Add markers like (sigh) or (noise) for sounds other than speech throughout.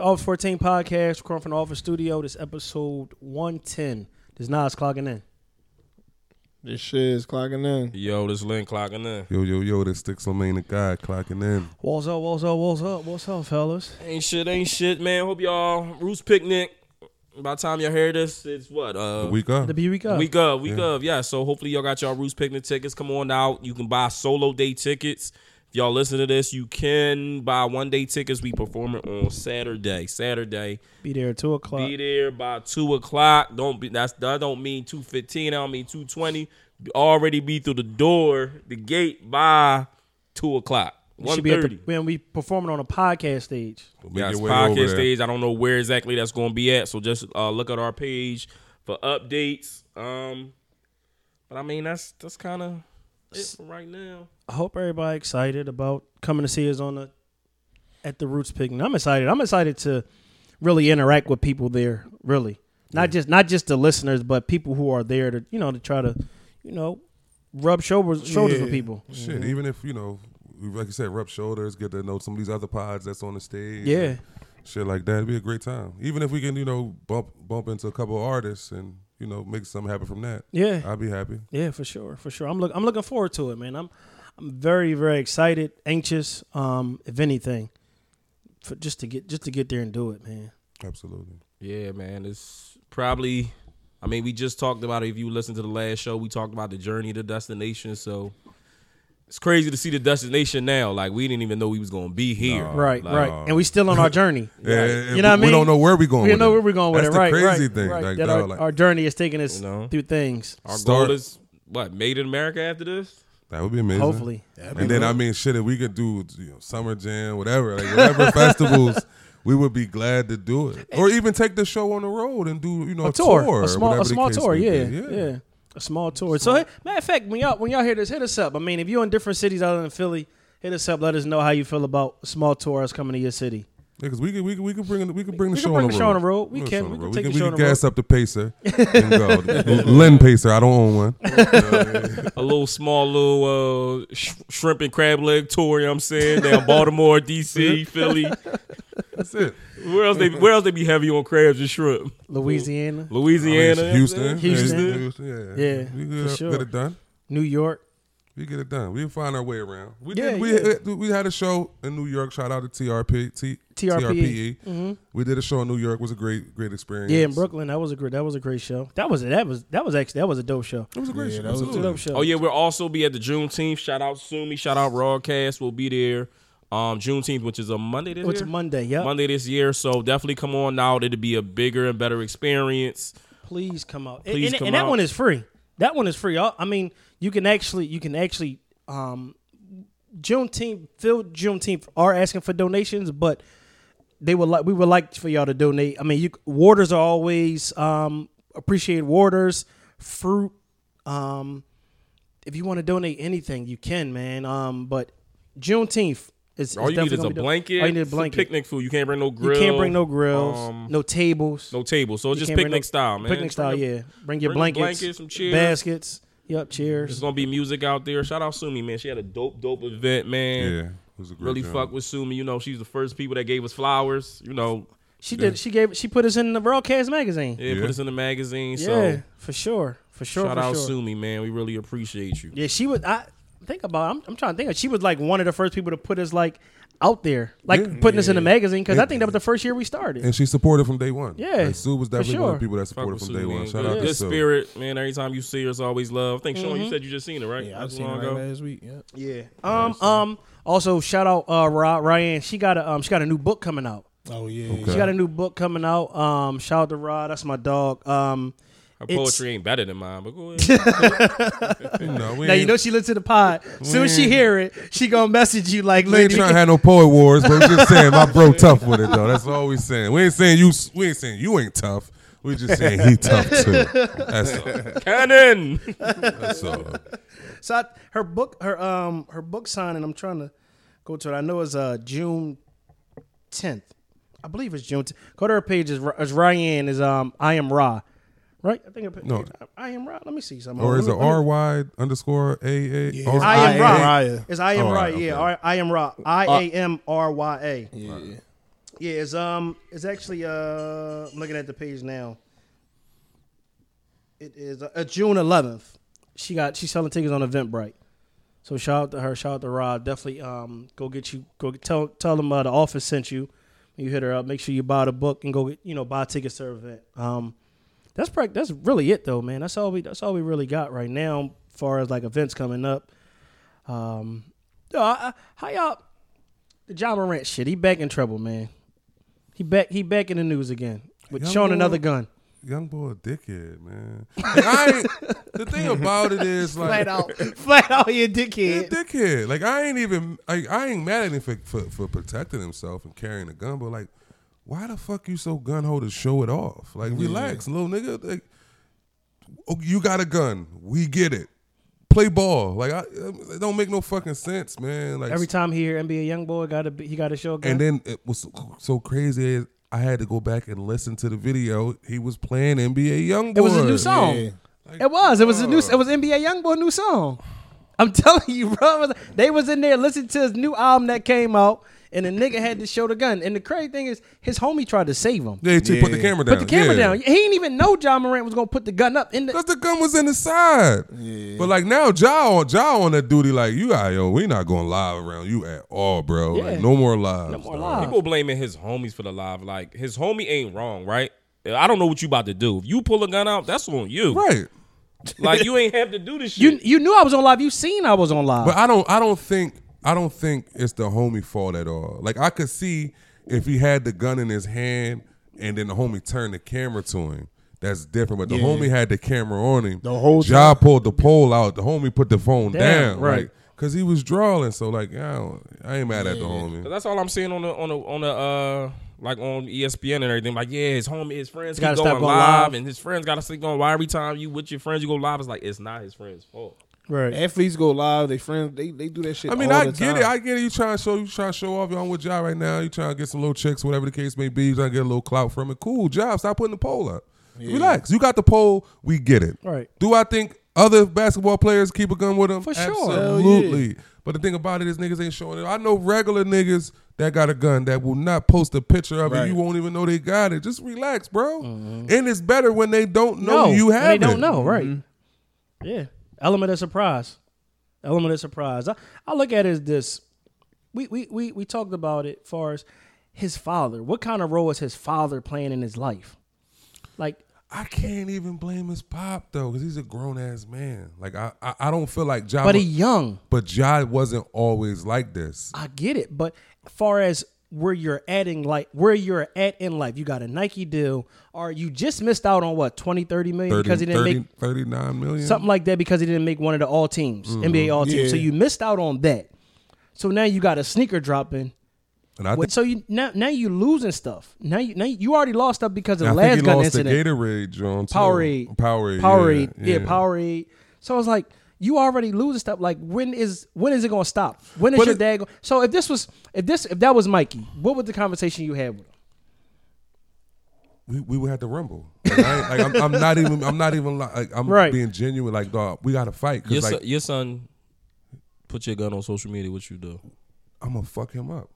the Office 14 podcast, recording from the Office Studio. This episode 110. This Nas clocking in. This shit is clocking in. Yo, this Lynn clocking in. Yo, yo, yo, this sticks on main the guy clocking in. What's up, what's up, what's up, what's up, fellas? Ain't shit, ain't shit, man. Hope y'all Roots picnic. By the time y'all hear this, it's what? Uh The week up. The B week up. Week of, week Yeah. of, yeah. So hopefully y'all got y'all Roots picnic tickets. Come on out. You can buy solo day tickets. If y'all listen to this, you can buy one day tickets. We performing on Saturday. Saturday. Be there at 2 o'clock. Be there by two o'clock. Don't be that's that don't mean two fifteen. I don't mean two twenty. Already be through the door, the gate by two o'clock. We One should be at the, thirty. when we performing on a podcast stage. Make Yeah, it's your way over podcast there. stage. I don't know where exactly that's going to be at, so just uh, look at our page for updates. Um, but I mean, that's that's kind of it for right now. I hope everybody excited about coming to see us on the at the Roots picnic. I'm excited. I'm excited to really interact with people there. Really, not just not just the listeners, but people who are there to you know to try to you know rub shoulders shoulders with people. Shit, mm-hmm. even if, you know, like you said, rub shoulders, get to know some of these other pods that's on the stage. Yeah, Shit like that. It'd be a great time. Even if we can, you know, bump bump into a couple of artists and, you know, make something happen from that. yeah, I'd be happy. yeah, for sure, for sure. I'm look I'm looking forward to it, man. I'm I'm very very excited, anxious. Um, if anything, for just to get just to get there and do it, man. Absolutely. Yeah, man, it's probably. I mean, we just talked about it. If you listen to the last show, we talked about the journey to destination. So it's crazy to see the destination now. Like we didn't even know we was gonna be here. No. Right, Like, right. Uh, and we still on our journey. (laughs) Yeah, You know what I mean? We don't know where we going we don't know it. where we're going with That's it. Right, the crazy right, thing. right. Like, that dog, our, like- our journey is taking us You know? through things. Our Start- goal is what made in America after this. That would be amazing. Hopefully, And then I mean, shit, if we could do you know, summer jam, whatever, like whatever (laughs) festivals, we would be glad to do it, or even take the show on the road and do you know a tour, or a small, whatever a small tour. may Yeah, yeah, a small tour. So, hey, matter of fact, when y'all when y'all hear this, hit us up. I mean, if you're in different cities other than Philly, hit us up. Let us know how you feel about small tours coming to your city. because we could we could we could bring we could bring the We show can bring on the the show on the road. We Bring the can- show on we the can road. take we the show we can the gas up the pacer and go. Lynn Pacer, I don't own one. (laughs) a little small little uh, sh- shrimp and crab leg tour. You know what I'm saying down Baltimore, DC, (laughs) Philly. That's it. Where else they Where else they be heavy on crabs and shrimp? Louisiana, Louisiana, oh, I mean, Houston, Houston. yeah, Houston, yeah, Yeah, we for get, sure. get it done. New York. We get it done. We find our way around. We Yeah, did. We yeah. we had a show in New York. Shout out to TRP, T, TRPE. TRPE. Mm-hmm. We did a show in New York. It was a great great experience. Yeah, in Brooklyn, that was a great. That was a great show. That was that was that was actually that was a dope show. It was a great Yeah, show. that was a It was a Absolutely. dope show. Oh yeah, we'll also be at the Juneteenth. Shout out Sumi. Shout out Broadcast. We'll be there. Um, Juneteenth, which is a Monday this year. It's year. Monday. Yeah, Monday this year. So definitely come on out. It'll be a bigger and better experience. please come out. Please and, come and that out. one is free. That one is free. I mean, you can actually you can actually um Juneteenth Phil Juneteenth are asking for donations, but they would like we would like for y'all to donate. I mean, you waters are always um appreciate waters, fruit. Um, if you want to donate anything, you can, man. Um, but Juneteenth is All is you need is a gonna be dope. blanket. All you need is a some blanket. Picnic food. You can't bring no grill. You can't bring no grills, um, no tables. no table. So it's just picnic no- style, man. Picnic style, Bring a- yeah. Bring your bring a blankets, blanket, some chairs. baskets. Yep, There's cheers. gonna be music out there. Shout out Sumi, man. She had a dope, dope event, man. Yeah, it was a great Really job. fuck with Sumi. You know, she's the first people that gave us flowers. You know, She did. She gave. She put us in the broadcast magazine. yeah, Yeah. put us in the magazine. Yeah, So for sure, for sure, shout for out sure. Sumi, man. We really appreciate you. Yeah, she was. I think about. I'm, I'm trying to think. Of, she was like one of the first people to put us like out there, like Yeah. putting us in the magazine because I think that was the first year we started. And she supported from day one. Yeah, Like, Sue was for definitely one of the people that supported with from Sumi, day one. Shout good, out to good Sue. spirit, man. Every time you see her, it's always love. I think Sean, Mm-hmm. you said you just seen it, right? Yeah, I've seen long it right last week. Yeah. yeah. Um. Um. Also, shout out uh Ra- Ryan. She got a um. She got a new book coming out. Oh yeah. Okay. She got a new book coming out. Um. Shout out to Rod. That's my dog. Um. Her It's- poetry ain't better than mine, but go ahead. (laughs) You know, we Now you know she listens to the pod. Soon as she hear it, she gonna message you like, We ain't "Lady, trying to have no poet wars, but we just saying my bro tough with it though. That's all we saying. We ain't saying you. We ain't saying you ain't tough. We just saying he tough too. That's all. Cannon. That's all. So I, her book, her um, her book signing. I'm trying to go to it. I know it's uh June 10th. I believe it's June. 10th. Go to her page. Is is Ryan is um I am Ra, right? I think it, No. I am Ra. Let me see something. Or is it me- let me- R Y underscore A A? Yeah, it's I am I Ra. Raya. It's I am Oh, Ra. Yeah, okay. R- I am Ra. I A M R Y A. Yeah. Yeah, it's um, it's actually uh, I'm looking at the page now. It is uh, June 11th. She got she's selling tickets on Eventbrite. So shout out to her, shout out to Rod. Definitely um, go get you go get, tell tell them uh, the office sent you. You hit her up, make sure you buy the book and go get you know buy tickets to her event. Um, that's prac- that's really it though, man. That's all we that's all we really got right now, as far as like events coming up. Um, yo, I, I, how y'all? The Ja Morant shit. He back in trouble, man. He back. He back in the news again with Young showing boy- another gun. Young boy, a dickhead, man. Like, I (laughs) the thing about it is like Flat out, (laughs) flat out, you He a dickhead. dickhead. Like I ain't even like I ain't mad at him for, for for protecting himself and carrying a gun, but like, why the fuck you so gun ho to show it off? Like, relax, little nigga. Like, oh, you got a gun. We get it. Play ball. Like, I, um, it don't make no fucking sense, man. Like Every time he hear NBA young boy got to he got to show a gun. And then it was so- crazy. Is I had to go back and listen to the video. He was playing NBA YoungBoy. it was a new song. Yeah. It was. It was a new. It was NBA YoungBoy new song. I'm (laughs) telling you, bro. They was in there listening to his new album that came out, and the nigga had to show the gun. And the crazy thing is, his homie tried to save him. Yeah, he put the camera down. Put the camera yeah. down. He didn't even know Ja Morant was gonna put the gun up in the. Cause the gun was in the side. Yeah. But like now, Ja on Ja on that duty, like you got yo, we not going live around you at all, bro. Yeah. Like no more live. No more live. People blaming his homies for the live. Like his homie ain't wrong, right? I don't know what you about to do. If you pull a gun out, that's on you. Right. Like (laughs) you ain't have to do this You shit. you knew I was on live. You seen I was on live. But I don't I don't think I don't think it's the homie fault at all. Like I could see if he had the gun in his hand and then the homie turned the camera to him. That's different. But the Yeah. homie had the camera on him. The whole Ja pulled the pole out. The homie put the phone Damn, down. right. Like, Cause he was drawing, so like, I, don't- I ain't mad at the homie. That's all I'm seeing on the on the on the uh like on ESPN and everything. Like, yeah, his homie, his friends Gotta keep stop going going live, live. and his friends gotta sleep on why every time you with your friends you go live, it's like it's not his friend's fault. Right. Athletes go live. They friends. They they do that shit. I mean, all I the get time. it. I get it. You trying to show you trying to show off. Y'all with Ja right now. You trying to get some little chicks, whatever the case may be. You trying to get a little clout from it. Cool. Job. Stop putting the pole up. Relax. You got the pole. We get it. Right. Do I think other basketball players keep a gun with them? For sure. Absolutely. But the thing about it is niggas ain't showing it. I know regular niggas that got a gun that will not post a picture of it. You won't even know they got it. Just relax, bro. Mm-hmm. And it's better when they don't know no, you when have They it. don't know, right? Mm-hmm. Yeah. Element of surprise. Element of surprise. I, I look at it as this. We we we we talked about it far as his father. What kind of role is his father playing in his life? Like I can't even blame his pop though, because he's a grown ass man. Like I, I, I don't feel like Ja, but he young. but Ja wasn't always like this. I get it, but far as where you're at in like where you're at in life, you got a Nike deal, or you just missed out on what 20, 30 million 30, because he didn't 30 make 39 million. something like that because he didn't make one of the all teams, mm-hmm. NBA all teams. So you missed out on that. So now you got a sneaker dropping. And I think, So you now now you losing stuff. Now you now you already lost stuff because of the think last he gun lost incident. the Gatorade, John. too. Powerade. Powerade. Powerade, yeah, yeah, Powerade. So I was like, you already losing stuff. Like when is when is it gonna stop? When is But your it- dad? Go- so if this was if this if that was Mikey, what was the conversation you had with him? We, we would have to rumble. Like, I ain't- like, I'm, I'm not even. I'm not even like. like, I'm Right. being genuine. Like, dog, we got to fight. Your, like, son, your son put your gun on social media. What you do? I'm gonna fuck him up.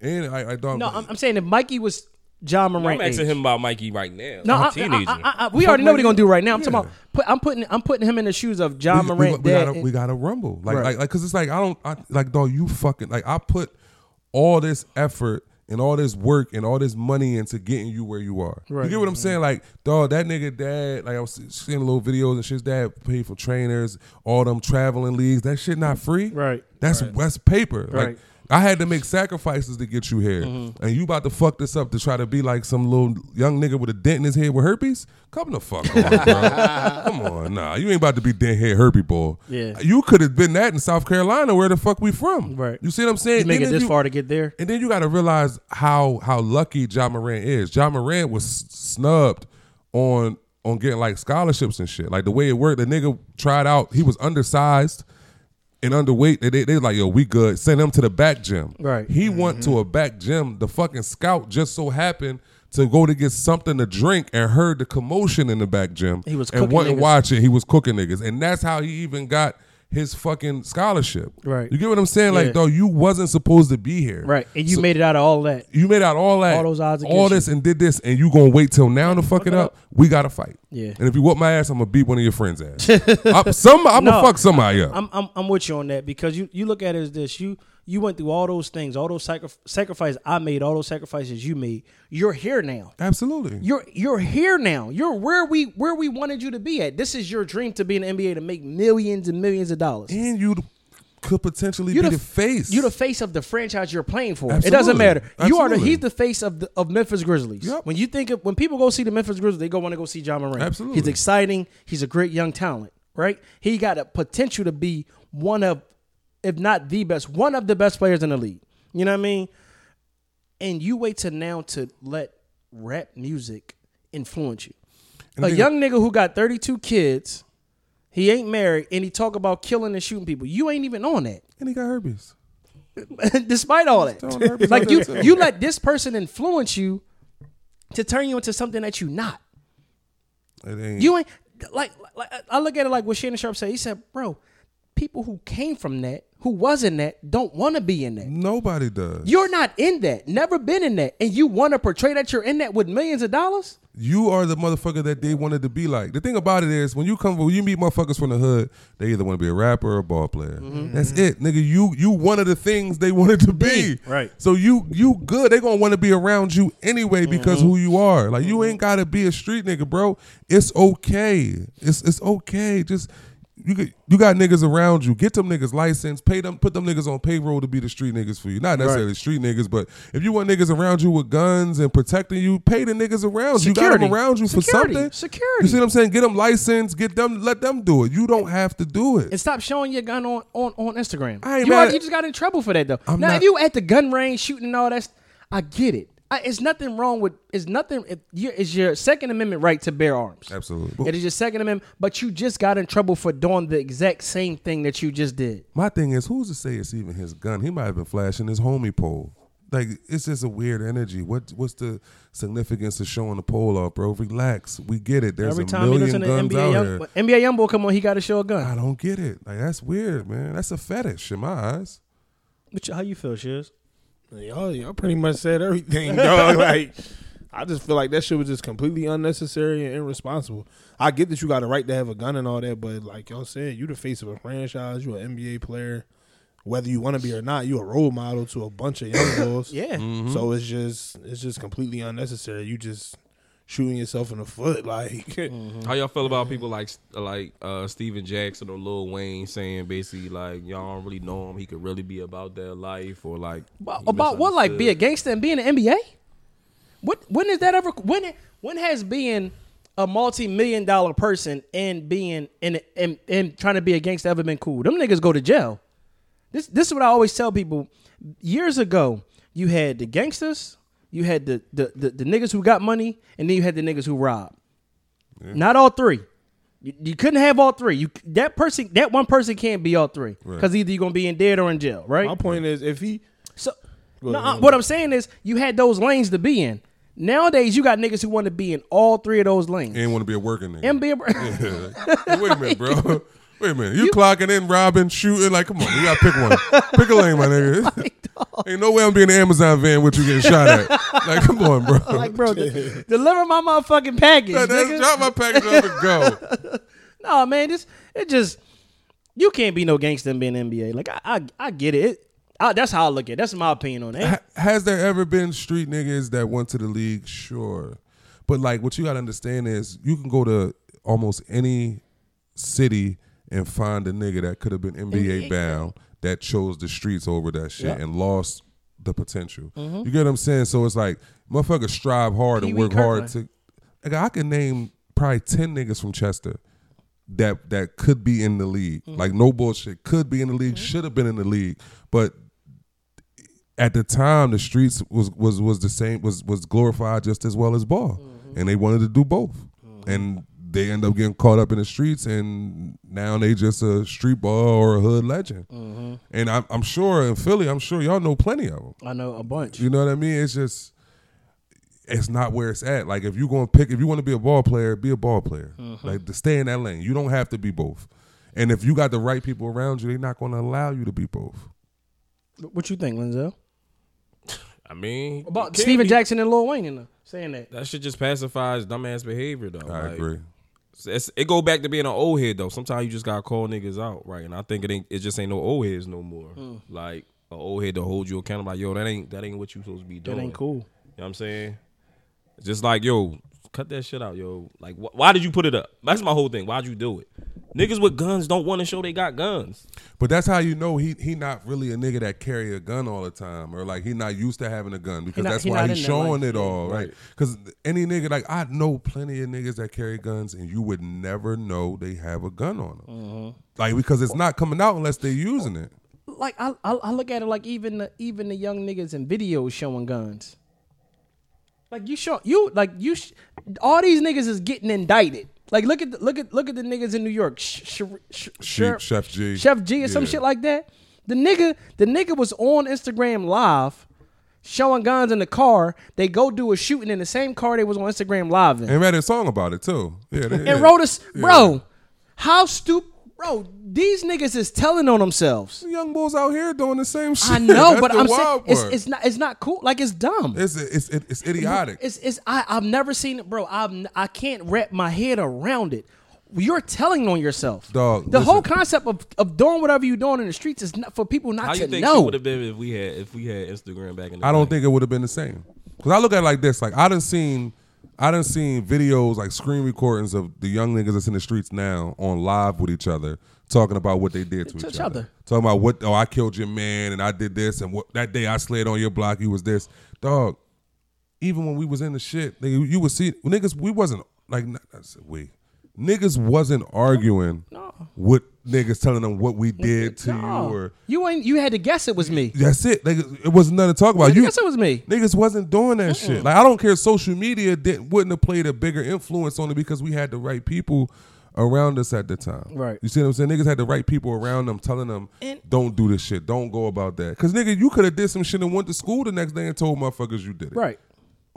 And I, I dog. No, I'm, I'm saying if Mikey was Ja Morant. I'm asking age- him about Mikey right now. No, I'm I, a teenager. I, I, I, we already know what Mikey. he's gonna do right now. I'm Yeah. talking about. Put, I'm putting. I'm putting him in the shoes of John we, Morant. we, we gotta, we gotta rumble. Like, Right. like, like, cause it's like I don't, I, like, dog, you fucking, like, I put all this effort and all this work and all this money into getting you where you are. Right. You get what I'm saying? Like, dog, that nigga dad, like, I was seeing little videos and shit's dad paid for trainers, all them traveling leagues. That shit not free. Right. That's that's paper. Right. Like. I had to make sacrifices to get you here, Mm-hmm. and you about to fuck this up to try to be like some little young nigga with a dent in his head with herpes. Come the fuck on, bro. (laughs) Come on, nah, you ain't about to be dent head herpes boy. Yeah. you could have been that in South Carolina, where the fuck we from. Right. You see what I'm saying? you make And it this you- far to get there. and then you got to realize how how lucky Ja Morant is. Ja Morant was snubbed on on getting like scholarships and shit. Like the way it worked, the nigga tried out. He was undersized and underweight. They, they, they like, yo, we good. Send him to the back gym. Right. He went to a back gym. The fucking scout just so happened to go to get something to drink and heard the commotion in the back gym. He was and and niggas. watch it. He was cooking niggas, and that's how he even got his fucking scholarship. Right. You get what I'm saying? Yeah. Like, though, you wasn't supposed to be here. Right, and you So- made it out of all that. You made out all that, All those odds all this, and did this, and you gonna wait till now to fuck it it up? up. We gotta fight. Yeah. And if you whoop my ass, I'm gonna beat one of your friends' ass. (laughs) I'm, some, I'm No, gonna fuck somebody up. I'm, I'm I'm with you on that because you you look at it as this you you went through all those things, all those sacri- sacrifices I made, all those sacrifices you made. You're here now. Absolutely. You're you're here now. You're where we where we wanted you to be at. This is your dream to be in the NBA to make millions and millions of dollars. and you could potentially You be the- the, face. You're the face of the franchise you're playing for. It doesn't matter. You are the he's the face of the of Memphis Grizzlies. Yep. When you think of when people go see the Memphis Grizzlies, they go want to go see Ja Morant. Absolutely. He's exciting. He's a great young talent, right? He got a potential to be one of, if not the best, one of the best players in the league. You know what I mean? And you wait to now to let rap music influence you. And a young nigga who got 32 kids, he ain't married, and he talk about killing and shooting people. You ain't even on that. and he got herpes. (laughs) despite all that. Like you, (laughs) you let this person influence you to turn you into something that you're not. It ain't. You ain't like, like I look at it like what Shannon Sharpe said. He said, "Bro, people who came from that, who was in that, don't want to be in that. Nobody does. You're not in that. Never been in that, and you want to portray that you're in that with millions of dollars. You are the motherfucker that they wanted to be like. The thing about it is, when you come, when you meet motherfuckers from the hood, they either want to be a rapper or a ball player. Mm-hmm. That's it, nigga. You you one of the things they wanted to be. Right. So you you good. They gonna want to be around you anyway because Mm-hmm. who you are. Like you ain't gotta be a street nigga, bro. It's okay. It's it's okay. Just. You get, you got niggas around you. Get them niggas licensed. Pay them. Put them niggas on payroll to be the street niggas for you. Not necessarily street niggas, but if you want niggas around you with guns and protecting you, pay the niggas around you. You got Security. them around you for Security. something. Security. You see what I'm saying? Get them licensed. Get them. Let them do it. You don't have to do it. And stop showing your gun on on, on Instagram. I ain't you, mad are- you just got in trouble for that though. I'm now, not- if you at the gun range shooting and all that, I get it. I, it's nothing wrong with. It's nothing. If you, it's your Second Amendment right to bear arms. Absolutely. It is your Second Amendment, but you just got in trouble for doing the exact same thing that you just did. My thing is, who's to say it's even his gun? He might have been flashing his homie pole. Like it's just a weird energy. What what's the significance of showing the pole off, bro? Relax. We get it. There's Every a time he million listen to guns NBA out young, here. NBA young boy come on, he got to show a gun. I don't get it. Like that's weird, man. That's a fetish in my eyes. Which, how you feel, Shiz? Y'all, y'all pretty much said everything, (laughs) dog. like, I just feel like that shit was just completely unnecessary and irresponsible. I get that you got a right to have a gun and all that, but like y'all said, you the face of a franchise. You an NBA player, whether you want to be or not. You a role model to a bunch of young (coughs) girls. Yeah. Mm-hmm. So it's just it's just completely unnecessary. You just shooting yourself in the foot, like. Mm-hmm. (laughs) How y'all feel about people like like uh, Stephen Jackson or Lil Wayne saying basically like y'all don't really know him, he could really be about their life or like About, about what? Like be a misunderstood. gangster and be in the NBA? What? When is that ever? When? When has being a multi-million dollar person and being in and, and trying to be a gangster ever been cool? Them niggas go to jail. This this is what I always tell people. Years ago, you had the gangsters, you had the the the, the niggas who got money, and then you had the niggas who robbed. Not all three. You, you couldn't have all three. You that person that one person can't be all three because either you're gonna be in dead or in jail, right? My point is, if he So, Go no, uh, what I'm saying is, you had those lanes to be in. Nowadays, you got niggas who want to be in all three of those lanes. Ain't want to be a working nigga. And be a, Hey, (laughs) wait a minute, bro. (laughs) Wait a minute. You, clocking in, robbing, shooting. Like, come on. You got to pick one. (laughs) pick a lane, my nigga. (laughs) Ain't no way I'm being an Amazon van with you getting shot at. Like, come on, bro. (laughs) like, bro, de- deliver my motherfucking package, nigga. drop my package off and go. No, man, this it just you can't be no gangster and be the NBA. Like, I, I, I get it. it I, that's how I look at. it. That's my opinion on it. Ha- has there ever been street niggas that went to the league? Sure. But like what you gotta understand is you can go to almost any city and find a nigga that could have been NBA bound that chose the streets over that shit. Mm-hmm. and lost the potential. You get what I'm saying? So it's like motherfuckers strive hard and Pee-wee work hard to like, I can name probably ten niggas from Chester that that could be in the league. Mm-hmm. Like no bullshit. Could be in the league, should have been in the league. But at the time the streets was was was the same was was glorified just as well as ball Mm-hmm. and they wanted to do both and they end up getting caught up in the streets and now they just a street ball or a hood legend Mm-hmm. and I'm, I'm sure in philly i'm sure y'all know plenty of them I know a bunch. you know what i mean it's just it's not where it's at like if you're going to pick if you want to be a ball player be a ball player Mm-hmm. like to stay in that lane you don't have to be both And if you got the right people around you, they're not going to allow you to be both. What you think, Linzel? I mean, it About Stephen be- Jackson and Lil Wayne in the, saying that. That shit just pacifies dumbass behavior though. I Like, agree. It's, it go back to being an old head though. Sometimes you just gotta call niggas out, right? And I think it ain't. It just ain't no old heads no more. Hmm. Like an old head to hold you accountable. Like yo, that ain't that ain't what you supposed to be doing. That ain't cool. You know what I'm saying? Just like yo, cut that shit out, yo. Like wh- why did you put it up? That's my whole thing. Why'd you do it? Niggas with guns don't want to show they got guns. But that's how you know he he not really a nigga that carry a gun all the time, or like he not used to having a gun because not- that's he why not he's showing it all, right? Because any nigga like I know plenty of niggas that carry guns, and you would never know they have a gun on them, Mm-hmm. like because it's not coming out unless they're using it. Like I, I, I look at it like even the, even the young niggas in videos showing guns. Like you show you like you, sh- all these niggas is getting indicted. Like look at the, look at look at the niggas in New York, sh- sh- sh- Sheff G, Sheff G or some shit like that. The nigga, the nigga was on Instagram live, showing guns in the car. They go do a shooting in the same car they was on Instagram live in, and read a song about it too. Yeah, they- and yeah. wrote us, bro. How stupid, bro. These niggas is telling on themselves. Young bulls out here doing the same shit. I know, (laughs) That's but I'm saying it's, it's not it's not cool. Like it's dumb. it's it's it's, it's idiotic. It's it's I I've never seen it, bro. I've n- I can't wrap my head around it. You're telling on yourself, Dog, The whole concept of, of doing whatever you're doing in the streets is not for people not How to you think know. would have been if we had if we had Instagram back in the I don't day? think it would have been the same. Cause I look at it like this: like I done seen, I done seen videos like screen recordings of the young niggas that's in the streets now on live with each other, talking about what they did to To each, each other. other. talking about what oh I killed your man and I did this and what that day I slid on your block you was this dog. Even when we was in the shit, nigga, you would see niggas. We wasn't like said we niggas wasn't arguing with niggas telling them what we did to No. you or you ain't you had to guess it was me. that's it. Like, it wasn't nothing to talk about. You You guess it was me. Niggas wasn't doing that shit. Like I don't care. Social media didn't wouldn't have played a bigger influence on it because we had the right people around us at the time. Right. You see what I'm saying? Niggas had the right people around them telling them, And- don't do this shit. Don't go about that. Cause nigga, you could have did some shit and went to school the next day and told motherfuckers you did it. Right.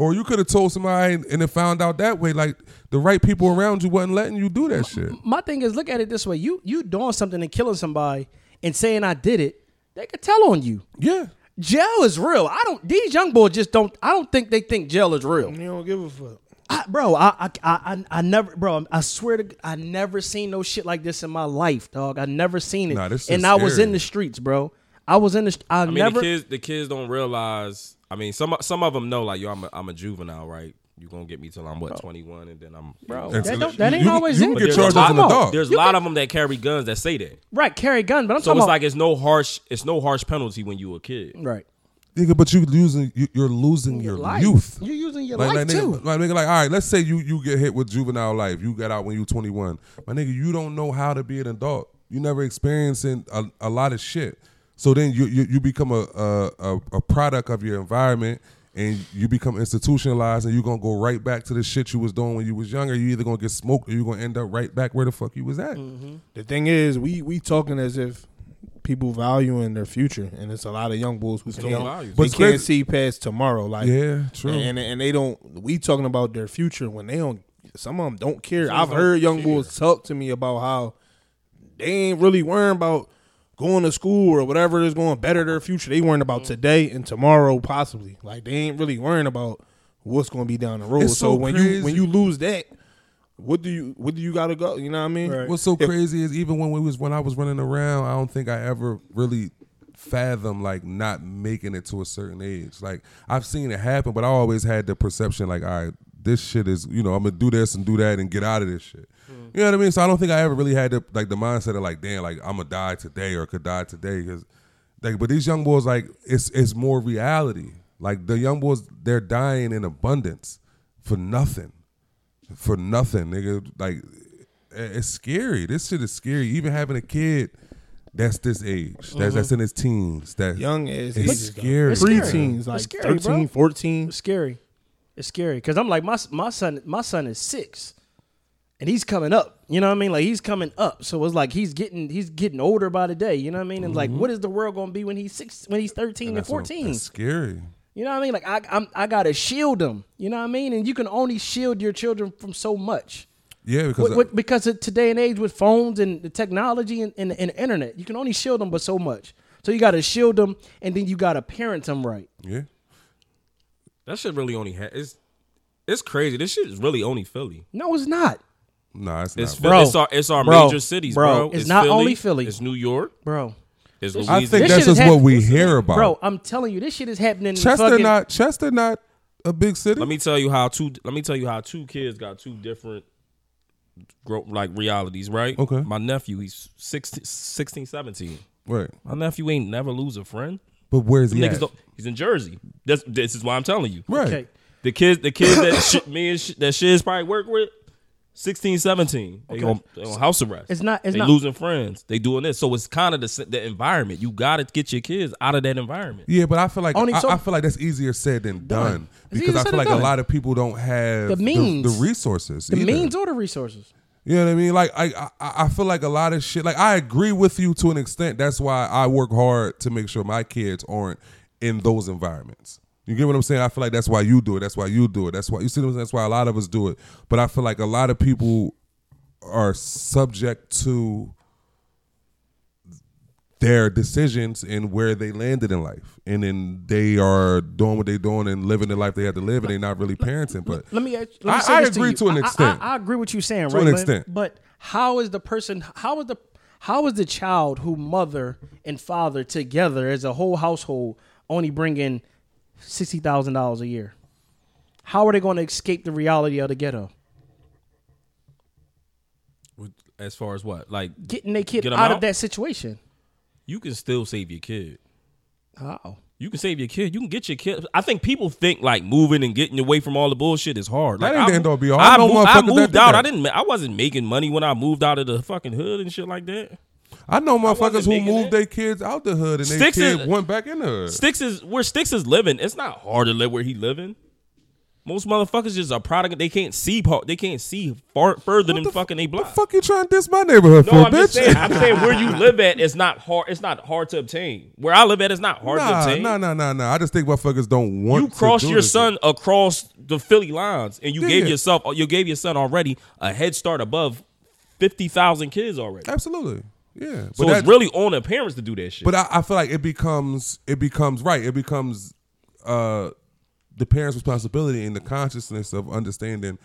Or you could have told somebody and, and it found out that way. Like the right people around you wasn't letting you do that shit. My thing is, look at it this way: you you doing something and killing somebody and saying I did it, they could tell on you. Yeah. Jail is real. I don't. These young boys just don't. I don't think they think jail is real. You don't give a fuck. I, bro, I, I, I, I never, bro. I swear to, I never seen no shit like this in my life, dog. I never seen it. Nah, this and is I was in the streets, bro. I was in the. st- I, I mean, never. the kids, the kids don't realize. I mean, some some of them know, like, yo, I'm a, I'm a juvenile, right? You gonna get me till I'm what 21, and then I'm Bro, And that so don't- that ain't you- always you it. can But get there's charged a as an lot- adult. There's a You lot can- of them that carry guns that say that. right, carry gun, but I'm So talking it's about like it's no harsh, it's no harsh penalty when you a kid. right. Nigga, but you losing you, you're losing your Life. youth. You're using your Like, life like, too. nigga, like nigga, like all right, let's say you you get hit with juvenile life. You got out when you're 21. My nigga, you don't know how to be an adult. You never experiencing a, a lot of shit. So then you you, you become a, a a a product of your environment. And you become institutionalized, and you're gonna go right back to the shit you was doing when you was younger. You either gonna get smoked, or you're gonna end up right back where the fuck you was at. Mm-hmm. The thing is, we we talking as if people valuing their future, and it's a lot of young bulls who no can't, values. they But it's can't crazy- see past tomorrow. Like Yeah, true. and and they don't. We talking about their future when they don't. Some of them don't care. Some I've heard young care. bulls talk to me about how they ain't really worrying about going to school or whatever is going to better their future. They worrying about mm. today and tomorrow possibly. Like they ain't really worrying about what's going to be down the road. It's so so when you when you lose that, what do you what do you got to go? You know what I mean? Right. What's so If- crazy is even when we was when I was running around, I don't think I ever really fathom like not making it to a certain age. Like I've seen it happen, but I always had the perception like, all right, this shit is you know I'm gonna do this and do that and get out of this shit. You know what I mean? So I don't think I ever really had the like the mindset of like, damn, like I'm gonna die today or could die today because like, but these young boys like it's it's more reality. Like the young boys, they're dying in abundance for nothing for nothing, nigga. Like it's scary. This shit is scary. Even having a kid that's this age, that's mm-hmm. that's in his teens, that Young as it's scary. It's scary. preteens, It's like scary, bro. 13, 14. It's scary. It's scary because I'm like my my son. My son is six, and he's coming up. You know what I mean? Like he's coming up. So it's like he's getting he's getting older by the day. You know what I mean? And like, mm-hmm. what is the world going to be when he's six? When he's thirteen and, That's what- fourteen? That's scary. You know what I mean? Like I I'm, I gotta shield them. You know what I mean? And you can only shield your children from so much. Yeah, because With- with- because of today and age with phones and the technology and, and, and the internet, you can only shield them but so much. So you got to shield them, and then you got to parent them right. yeah, That shit really only ha- it's it's crazy. This shit is really only Philly. No, it's not, nah, it's, It's not. Bro. It's our it's our Bro. major cities, Bro. bro. It's not only Philly. It's New York. bro. It's I think This that's just what hap- we hear about. Bro, I'm telling you, this shit is happening. in Chester fucking, not Chester not a big city. let me tell you how two. Let me tell you how two kids got two different, gro- like realities. Right. Okay. My nephew, he's 16, 16 17. right, My nephew ain't never lose a friend. but where's he at? he's in Jersey. That's, this is why I'm telling you. Right. Okay. The kids, the kids that (laughs) sh- me and sh- that Shiz probably work with, 16, 17. They, Okay. on, they on house arrest. It's not- it's they not- losing friends. They doing this. So it's kind of the the environment. You got to get your kids out of that environment. Yeah, but I feel like Only I, so- I feel like that's easier said than done It's because I feel like than a lot of people don't have The means. the, resources, the either. means or the resources. You know what I mean? Like I, I, I feel like a lot of shit. Like I agree with you to an extent. That's why I work hard to make sure my kids aren't in those environments. You get what I'm saying? I feel like that's why you do it. That's why you do it. That's why you see what I'm saying? That's why a lot of us do it. But I feel like a lot of people are subject to their decisions and where they landed in life. And then they are doing what they're doing and living the life they had to live and they're not really parenting. But Let me. Let me I- I agree you. to an I- I- extent. I, I agree with you saying To right, an but- extent. But how is the person? How is the how is the child who mother and father together as a whole household only bringing sixty thousand dollars a year? How are they going to escape the reality of the ghetto? As far as what, like Getting their kid Get out, 'em of that situation. you can still save your kid. How? You can save your kid. You can get your kid. I think people think like moving and getting away from all the bullshit is hard. That Like ain't the I, end all be all. I I, know moved, I moved out. that. I didn't. I wasn't making money when I moved out of the fucking hood and shit like that. I know motherfuckers who moved their kids out the hood and their Sticks kid is- went back in the hood. Sticks is where Sticks is living. It's not hard to live where he living. Most motherfuckers just a product. They can't see. They can't see far further than the f- fucking they What block. the fuck you trying to diss my neighborhood No, for, I'm bitch? just saying. I'm saying where you live at is not hard. It's not hard to obtain. Where I live at is not hard to obtain. nah, nah, nah, nah. I just think motherfuckers don't want you crossed your son across the Philly lines, and you Yeah, gave yourself, you gave your son already a head start above fifty thousand kids already. Absolutely, yeah. So but it's really on the parents to do that shit. But I, I feel like it becomes it becomes right. It becomes uh the parents' responsibility and the consciousness of understanding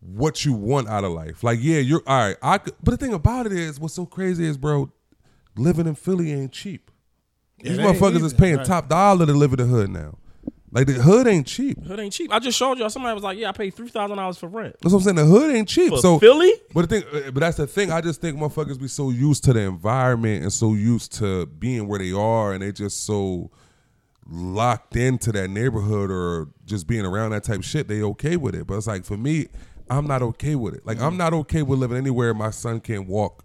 what you want out of life. Like, yeah, you're all right. I could, but the thing about it is, what's so crazy is, bro, living in Philly ain't cheap. These It motherfuckers is paying right. top dollar to live in the hood now. Like the hood ain't cheap. Hood ain't cheap. I just showed y'all. Somebody was like, "Yeah, I paid three thousand dollars for rent That's what I'm saying. The hood ain't cheap. for so Philly." But the thing, uh, but that's the thing. I just think motherfuckers be so used to the environment and so used to being where they are, and they just so locked into that neighborhood or just being around that type of shit. They okay with it. But it's like for me, I'm not okay with it. Like I'm not okay with living anywhere my son can't walk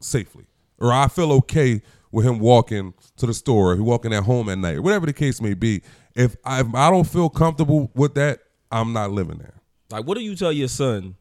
safely, or I feel okay with him walking to the store, or he walking at home at night, or whatever the case may be. If I, if I don't feel comfortable with that, I'm not living there. Like, what do you tell your son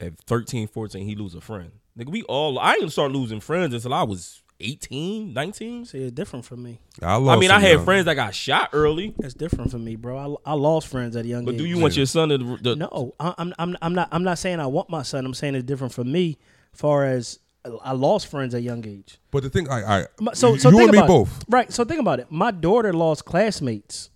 at 13, 14, he lose a friend? Nigga, we all, I didn't start losing friends until I was 18, 19. See, it's different for me. I, I mean, I had young- friends that got shot early, It's different for me, bro. I, I lost friends at a young age. but age. do you want your son to, the, No, I- I'm I'm I'm not I'm not saying I want my son. I'm saying it's different for me, far as I lost friends at young age. But the thing, I, I My- So you so and me about both. It. Right. So think about it. My daughter lost classmates.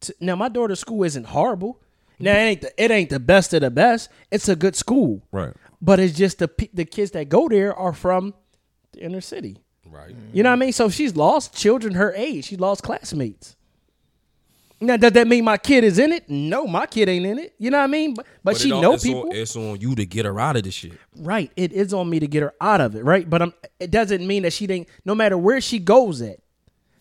T- Now my daughter's school isn't horrible. Now it ain't the, it ain't the best of the best. It's a good school. Right. But it's just the pe- the kids that go there are from the inner city. right? You know what I mean? So she's lost children her age. She lost classmates. Now, does that mean my kid is in it? No, my kid ain't in it. You know what I mean? But, but, she it all- know it's people. On, it's on you to get her out of this shit. right. It is on me to get her out of it. Right. But I'm, it doesn't mean that she didn't. No matter where she goes at,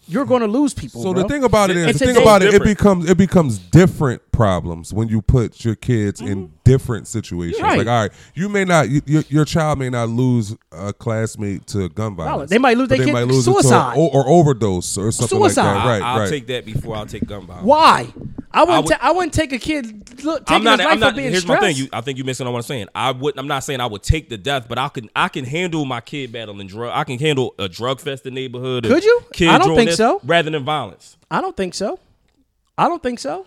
you're going to lose people. So bro. the thing about it is, It's the thing day about it, it becomes it becomes different problems when you put your kids in different situations. Mm-hmm. Right. Like, all right, you may not, you, your, your child may not lose a classmate to gun violence. They might lose but their they kid might lose it to suicide. or, or overdose or something Suicide. like that. Right, I, will right. take that before I'll take gun violence. Why? I wouldn't. would- ta- I wouldn't take a kid. Look, taking I'm not. his life I'm not. Here's stressed. my thing. You, I think you're missing on what I'm saying. I would. I'm not saying I would take the death, but I can. I can handle my kid battling drug. I can handle a drug fest in neighborhood. Could you? Kids I don't think this so. Rather than violence. I don't think so. I don't think so.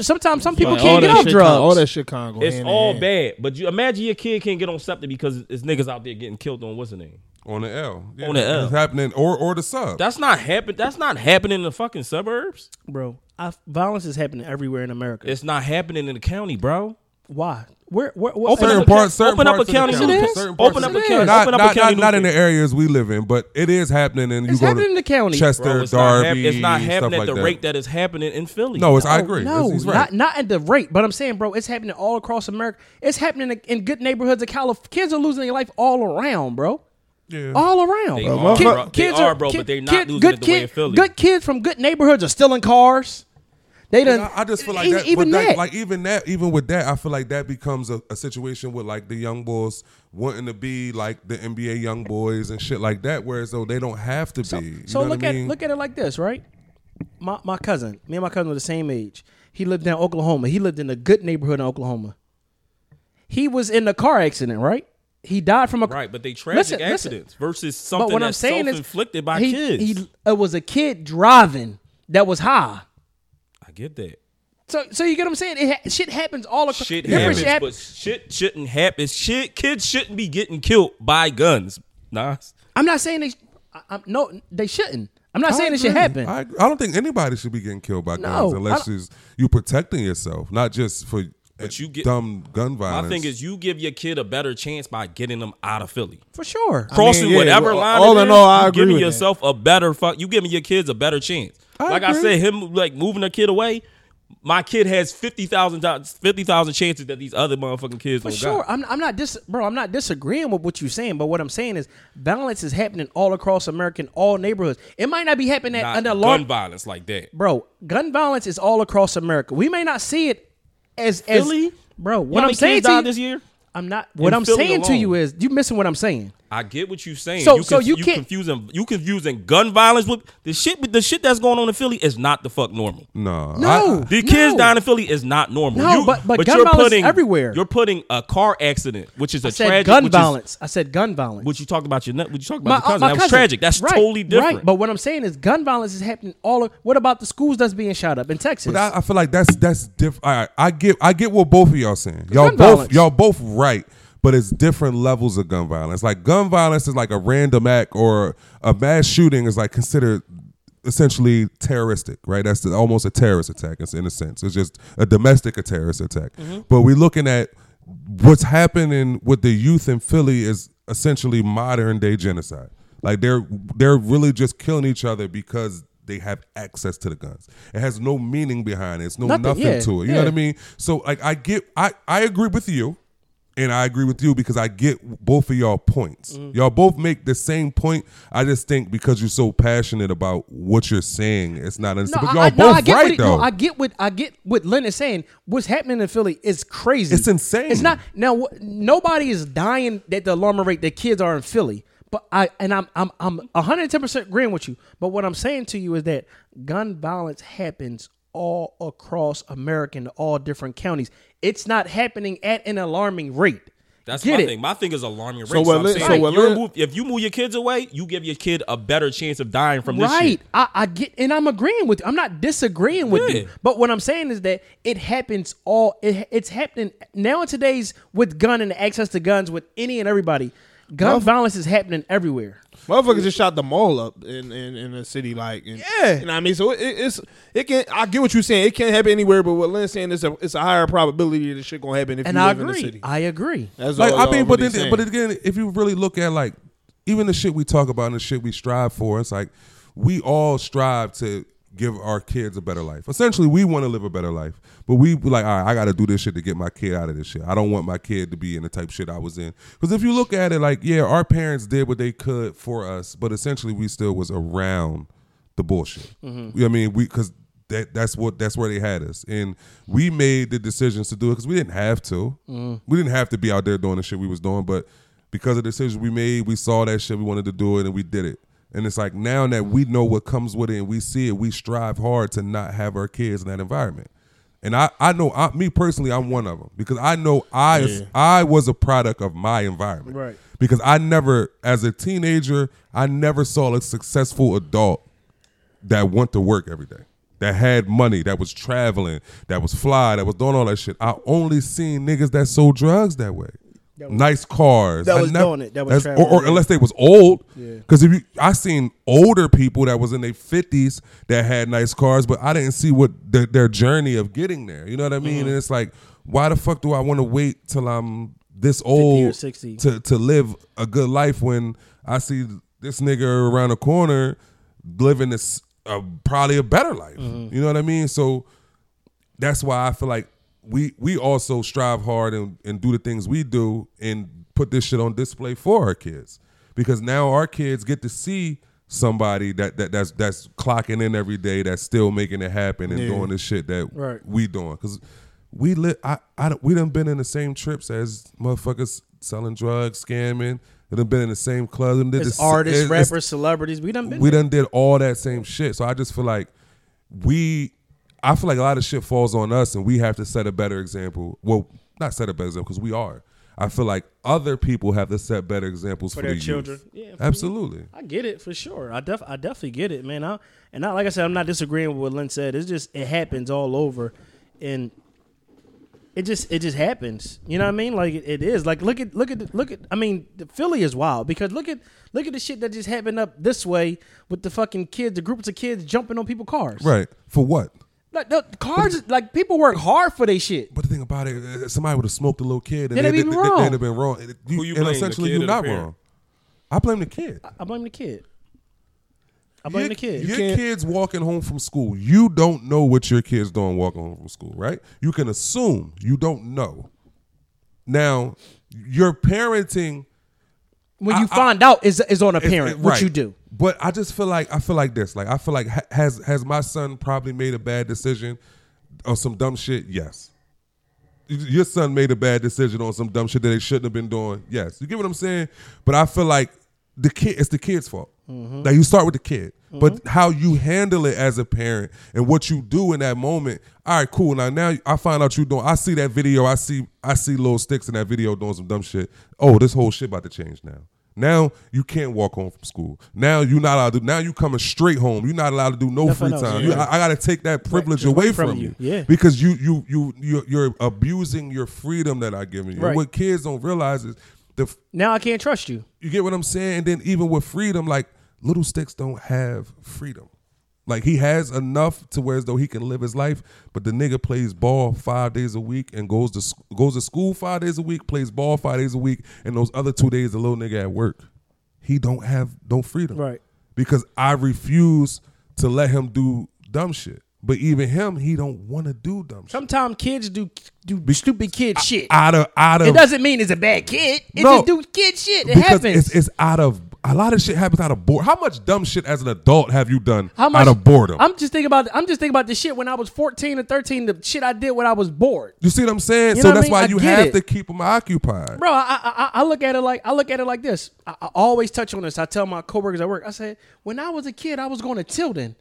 Sometimes some people Like, can't get that off shit drugs. Con, all that shit con go It's hand all hand. bad. But you imagine your kid can't get on something because it's niggas out there getting killed on what's the name? on the L. Yeah, On the L. It's happening or or the sub. That's not happen. That's not happening in the fucking suburbs. bro. I, violence is happening everywhere in America. It's not happening in the county, bro. Why? Where? Where? what Open certain up a parts, ca- certain open up a parts of the county county. newspaper. Open up a county. county. not, Open up not, a county. not, not in the areas we live in, but it is happening. And you It's go happening to in the county. Chester, Bro, it's not, hap- Darby, it's not stuff happening like at the that. rate that is happening in Philly. No, it's I Oh, agree. No, He's right. not not at the rate, but I'm saying, bro, it's happening all across America. It's happening in- in good neighborhoods of California. Kids are losing their life all around, bro. yeah. All around. They Bro, are, Kid- bro. They are, bro, but they're not losing good it the way in Philly. Good kids from good neighborhoods are still in cars. They done. I, I just feel like even, that, even that, that. like even that, even with that, I feel like that becomes a, a situation with like the young boys wanting to be like the NBA young boys and shit like that, whereas though they don't have to So, be. You so know look what I at mean? look at it like this, right? My my cousin, me and my cousin were the same age. He lived down Oklahoma. He lived in a good neighborhood in Oklahoma. He was in a car accident, right? He died from a Right, but they tragic Listen, listen. accidents versus something But what I'm that's saying is, self-inflicted by he, kids. He it was a kid driving that was high. I get that. So so you get what I'm saying? It ha- shit happens all across. Shit different happens, shit but shit shouldn't happen. Shit, kids shouldn't be getting killed by guns. Nah, I'm not saying they. I, I'm, no, they shouldn't. I'm not I saying it should agree. happen. I, I don't think anybody should be getting killed by No, guns unless don't- it's you protecting yourself, not just for But you get- dumb gun violence. my thing is, you give your kid a better chance by getting them out of Philly. For sure. Crossing yeah, whatever well, line. all in all, I you agree giving with that. yourself a better fuck. You giving your kids a better chance. I like I said, him like moving a kid away. My kid has fifty thousand fifty thousand chances that these other motherfucking kids For sure, got. I'm, I'm not dis, bro. I'm not disagreeing with what you're saying, but what I'm saying is violence is happening all across America, in all neighborhoods. It might not be happening at an gun violence like that. bro. Gun violence is all across America. We may not see it as Philly? as bro. What I'm saying to you, this year? I'm not. What In I'm Philly saying to you alone. is you missing what I'm saying. I get what you're saying. So- you so you can't- confusing you confusing gun violence with the shit. The shit that's going on in Philly is not the fuck normal. no, No. I- The kids No. dying in Philly is not normal. No, You- but- but gun you're violence putting everywhere. You're putting a car accident, which is a I said tragic. gun which is- violence. I said gun violence. What you talked about your nut? What you talked My- about your uh, cousin? my that was cousin. tragic. That's Right, totally different. Right, but what I'm saying is gun violence is happening all. o- What about the schools that's being shot up in Texas? But I, I feel like that's that's different. All right, I get I get what both of y'all saying. Y'all gun both violence. y'all both right, but it's different levels of gun violence. Like gun violence is like a random act, or a mass shooting is like considered essentially terroristic, right? That's the, almost a terrorist attack in, in a sense. It's just a domestic a terrorist attack. Mm-hmm. But we're looking at what's happening with the youth in Philly is essentially modern day genocide. Like they're they're really just killing each other because they have access to the guns. It has no meaning behind it. It's no Nothing, nothing, yeah, to it. You yeah. know what I mean? So like I get I I agree with you. And I agree with you because I get both of y'all points. Mm. Y'all both make the same point. I just think because you're so passionate about what you're saying, it's not understood. but y'all I, both no, I get right though. No, I get what I get what Lynn is saying. What's happening in Philly is crazy. It's insane. It's not now. wh- Nobody is dying at the alarm rate that kids are in Philly. But I and I'm I'm I'm 110 percent agreeing with you. But what I'm saying to you is that gun violence happens all across America in all different counties. It's not happening at an alarming rate. That's Get my it? thing. My thing is alarming rate. So So, what I'm saying, so what you're move, if you move your kids away, you give your kid a better chance of dying from this right. shit. I, I get, and I'm agreeing with you. I'm not disagreeing with Yeah. you. But what I'm saying is that it happens all. It, it's happening now in today's with gun and access to guns with any and everybody. Gun Well, violence is happening everywhere. Motherfuckers just shot the mall up in in, in the city, like and, Yeah. you know what I mean. So it, it's it can I get what you're saying. It can't happen anywhere, but what Lynn's saying is a it's a higher probability that shit gonna happen if And you I live in the city. I agree. That's like all I y'all mean, but really then, but again, if you really look at like even the shit we talk about and the shit we strive for, it's like we all strive to give our kids a better life. Essentially, we want to live a better life, but we like, all right, I got to do this shit to get my kid out of this shit. I don't want my kid to be in the type of shit I was in. Because if you look at it, like, yeah, our parents did what they could for us, but essentially, we still was around the bullshit. Mm-hmm. You know what I mean? We because that that's what that's where they had us, and we made the decisions to do it because we didn't have to. Mm-hmm. We didn't have to be out there doing the shit we was doing, but because of the decisions we made, we saw that shit, we wanted to do it, and we did it. And it's like now that we know what comes with it and we see it, we strive hard to not have our kids in that environment. And I, I know, I, me personally, I'm one of them because I know I, Yeah. I was a product of my environment. Right. Because I never, as a teenager, I never saw a successful adult that went to work every day. that had money, that was traveling, that was fly, that was doing all that shit. I only seen niggas that sold drugs that way. Was- nice cars. that was doing it, that was or, or unless they was old. Yeah. Because if you, I seen older people that was in their fifties that had nice cars, but I didn't see what the, their journey of getting there. You know what I mean? Mm-hmm. And it's like, why the fuck do I want to wait till I'm this old 60. to to live a good life when I see this nigga around the corner living this uh, probably a better life. Mm-hmm. You know what I mean? So that's why I feel like we we also strive hard and, and do the things we do and put this shit on display for our kids because now our kids get to see somebody that, that that's that's clocking in every day that's still making it happen and Yeah. doing the shit that Right. we doing because we lit I, I we done been in the same trips as motherfuckers selling drugs scamming we done been in the same clubs and did artists, it's- it's- rappers, celebrities, we done been. we there. done did all that same shit. So I just feel like we, I feel like a lot of shit falls on us, and we have to set a better example. Well, not set a better example because we are. I feel like other people have to set better examples for, for their the children. Youth. Yeah, Absolutely. I get it for sure. I def I definitely get it, man. I, and I, like I said, I'm not disagreeing with what Lynn said. It's just it happens all over, and it just it just happens. You know what I mean? Like it, it is. Like look at look at look at. I mean, the Philly is wild because look at look at the shit that just happened up this way with the fucking kids, the groups of kids jumping on people's cars. Right. For what? Like the cars, like people work hard for their shit. But the thing about it, uh, somebody would have smoked a little kid, and They'd they, be they, they, wrong. would have been wrong. And Who you and blame, the essentially, kid you're the not parent? wrong. I blame the kid. I blame the kid. I blame your, the kid. Your can't- kid's walking home from school. You don't know what your kid's doing walking home from school, right? You can assume. You don't know. Now, your parenting when you I- I- find out is is on a parent is- what right. you do. But I just feel like I feel like this. Like I feel like has has my son probably made a bad decision on some dumb shit? Yes. Your son made a bad decision on some dumb shit that they shouldn't have been doing. Yes. You get what I'm saying? But I feel like the kid it's the kid's fault. Mm-hmm. Now you start with the kid. But how you handle it as a parent and what you do in that moment, all right, cool. Now now I find out you doing I see that video, I see I see little sticks in that video doing some dumb shit. Oh, this whole shit about to change now. Now you can't walk home from school. Now you're not allowed to. Now you coming straight home. You're not allowed to do no Nothing free else, time. yeah. You- I, I got to take that privilege just away from from, you. you. Yeah. because you you you you're, you're abusing your freedom that I given you. Right. And what kids don't realize is the Now I can't trust you. You get what I'm saying. And then even with freedom, like little sticks don't have freedom. Like he has enough to where as though he can live his life, but the nigga plays ball five days a week and goes to goes to school five days a week, plays ball five days a week, and those other two days the little nigga at work. He don't have no freedom, Right. Because I refuse to let him do dumb shit. But even him, he don't want to do dumb shit. Sometimes kids do do stupid kid shit. Out of out of it doesn't mean it's a bad kid. It No. just do kid shit. It because happens. it's it's out of a lot of shit happens out of boredom. How much dumb shit as an adult have you done How much, out of boredom? I'm just thinking about. I'm just thinking about the shit when I was 14 or 13. The shit I did when I was bored. you see what I'm saying? You so what I that's mean? why I you have it. to keep them occupied. Bro, I, I I- I look at it like I look at it like this. I, I always touch on this. I tell my coworkers at work. I said when I was a kid, I was going to Tilden.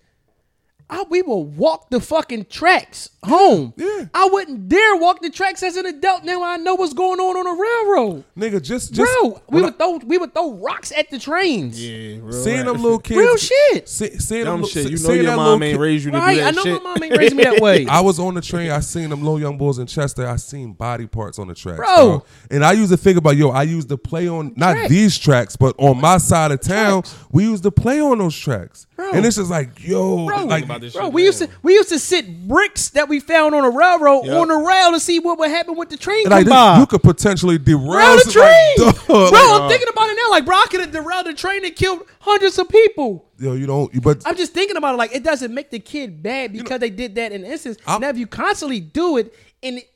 I, we will walk the fucking tracks home. yeah. I wouldn't dare walk the tracks as an adult. Now I know what's going on on a railroad. Nigga, just just Bro, we when would throw we would throw rocks at the trains. Yeah, real seeing rap. them little kids, Real shit. See, seeing them Dumb li- shit. You know your mom ain't kid- raised you to Right, do that I know shit. my mom ain't raised me that way. (laughs) I was on the train. I seen them little young boys in Chester. I seen body parts on the tracks, Bro. dog. And I used to think about yo. I used to play on not Tracks. these tracks, but on my side of town, Tracks. we used to play on those tracks. Bro. And it's just like yo, Bro, like about this bro, shit we used to we used to sit bricks that we found on a railroad Yep. on the rail to see what would happen with the train And come like this, by. you could potentially derail Rail the some- train, (laughs) like, bro. like, I'm thinking about it now. Like, bro, I could have derailed the train and killed hundreds of people. yo, you don't. you- But I'm just thinking about it. Like, it doesn't make the kid bad because they did that in instance. I'm- now, if you constantly do it, and it,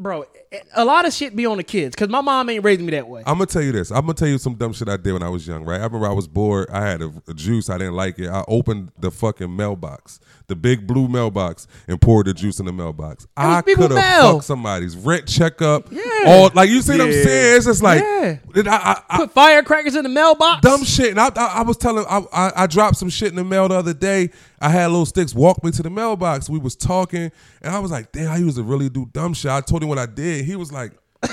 bro, a lot of shit be on the kids because my mom ain't raised me that way. I'm gonna tell you this. I'm gonna tell you some dumb shit I did when I was young. Right? I remember I was bored. I had a, a juice. I didn't like it. I opened the fucking mailbox, the big blue mailbox, and poured the juice in the mailbox. I could have mail. fucked somebody's rent check up. Yeah. All like you see what I'm saying? It's just like Yeah. I, I, I, Put firecrackers in the mailbox. dumb shit. And I, I, I was telling, I, I, I dropped some shit in the mail the other day. I had little sticks walk me to the mailbox. We was talking, and I was like, damn, I used to really do dumb shit. I told him what I did. He was like, (laughs)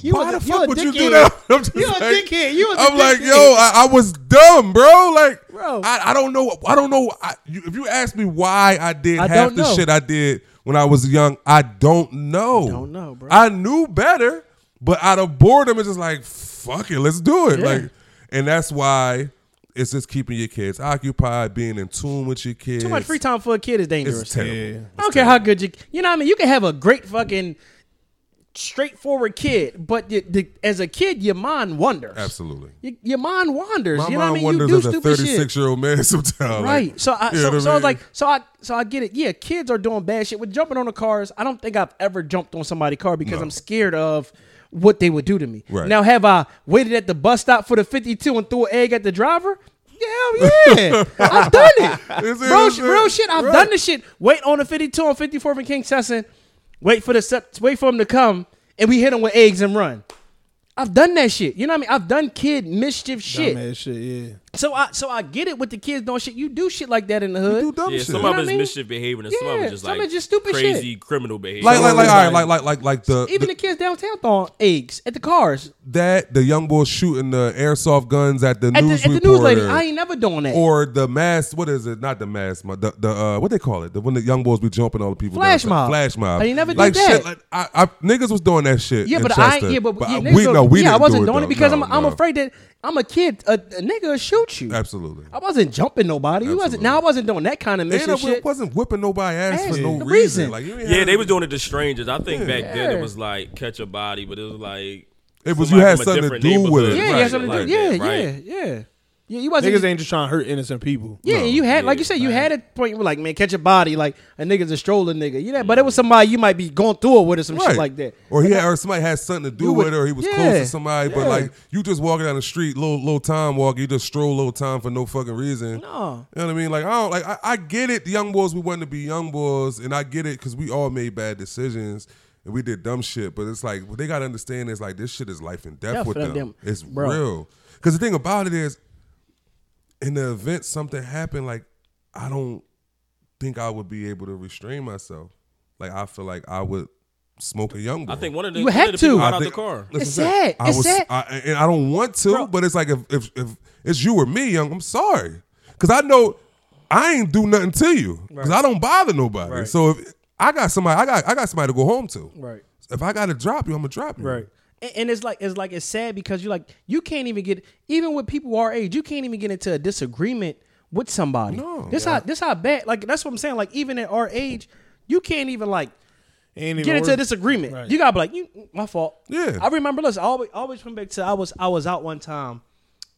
You why a- the fuck would you do that? (laughs) I'm just You a dickhead. You was a I'm like, yo, I, I was dumb, bro. Like, Bro. I, I don't know. I don't know. I, you, if you ask me why I did I half the know. shit I did when I was young, I don't know. Don't know, bro. I knew better, but out of boredom, it's just like, fuck it, let's do it. Yeah. Like, and that's why it's just keeping your kids occupied, being in tune with your kids. Too much free time for a kid is dangerous. It's terrible. Yeah. I don't care how good you, you know what I mean. You can have a great fucking straightforward kid, but you, the, as a kid, your mind wanders. Absolutely. Your, your mind wanders. My you know mind what I mean? wonders you as a thirty-six-year-old man (laughs) sometimes. Right. Like, so I you so, so I I was like so I so I get it. Yeah, kids are doing bad shit with jumping on the cars. I don't think I've ever jumped on somebody's car because No. I'm scared of what they would do to me. Right. Now have I waited at the bus stop for the 52 and threw an egg at the driver? Hell yeah, (laughs) I've done it, Is it- bro. it? Real shit. I've Right. done the shit. Wait on the 52 and 54 and Kingsessing. Wait for the wait for him to come, and we hit him with eggs and run. I've done that shit. You know what I mean? I've done kid mischief shit. Dumbass shit, yeah. So I so I get it with the kids doing shit. You do shit like that in the hood. You do dumb Yeah, shit. some know of what it's I mean? mischief behavior, and some of it's just some like is just stupid crazy shit. criminal behavior. like, like, like, Like- all right, like, like, like, like the, Even the the kids downtown throwing eggs at the cars that the young boys shooting the airsoft guns at the at the, news at the news lady. I ain't never doing that. or the mass, what is it? Not the mass, my, the, the uh, what they call it? The when the young boys be jumping all the people. Flash down, mob. Flash mob. I ain't never did like that. Shit, like, I, I, niggas was doing that shit. yeah, in but I yeah, but, yeah, we no, we yeah, I didn't wasn't doing it because I'm I'm afraid that I'm a kid. A, a nigga will shoot you. Absolutely. I wasn't jumping nobody. We wasn't. Absolutely. Now I wasn't doing that kind of And mission it shit. wasn't whipping nobody ass, Ass, for no no reason. reason. Like you ain't Yeah, had- they was doing it to strangers. I think back then Yeah. it was like catch a body, but it was like It was somebody you had from a something to different do with it. neighborhood. yeah, Right, you had something to like do. Yeah, that, yeah, right. yeah. Yeah, you wasn't. Niggas ain't just trying to hurt innocent people. Yeah, No, you had like you said, you had a point where like, man, catch a body, like a nigga's a stroller nigga. You know, but it was somebody you might be going through it with or some shit like that. Or he had, or somebody had something to do with would- it, or he was yeah, close to somebody. But like you just walking down the street, little little time walk, you just stroll little time for no fucking reason. No. You know what I mean? Like I don't like I, I get it. The young boys we wanted to be young boys, and I get it because we all made bad decisions and we did dumb shit. But it's like what they gotta understand is like this shit is life and death Yeah, with them. them. It's Bro. real. Because the thing about it is, in the event something happened, like I don't think I would be able to restrain myself. Like I feel like I would smoke a young boy. I think one of the, You one had the to. got I out the car. It's listen, sad. I It's was, sad. I, and I don't want to, Bro. but it's like if, if if it's you or me, young, I'm sorry, because I know I ain't do nothing to you, because I don't bother nobody. Right. So if I got somebody, I got I got somebody to go home to. Right. If I got to drop you, I'm gonna drop you. Right. And, it's like it's like it's sad because you're like you can't even get even with people our age, you can't even get into a disagreement with somebody. No. This how this how bad like that's what I'm saying. Like even at our age, you can't even like even get into a disagreement. Right. You gotta be like, you my fault. Yeah. I remember listen, I always always come back to I was I was out one time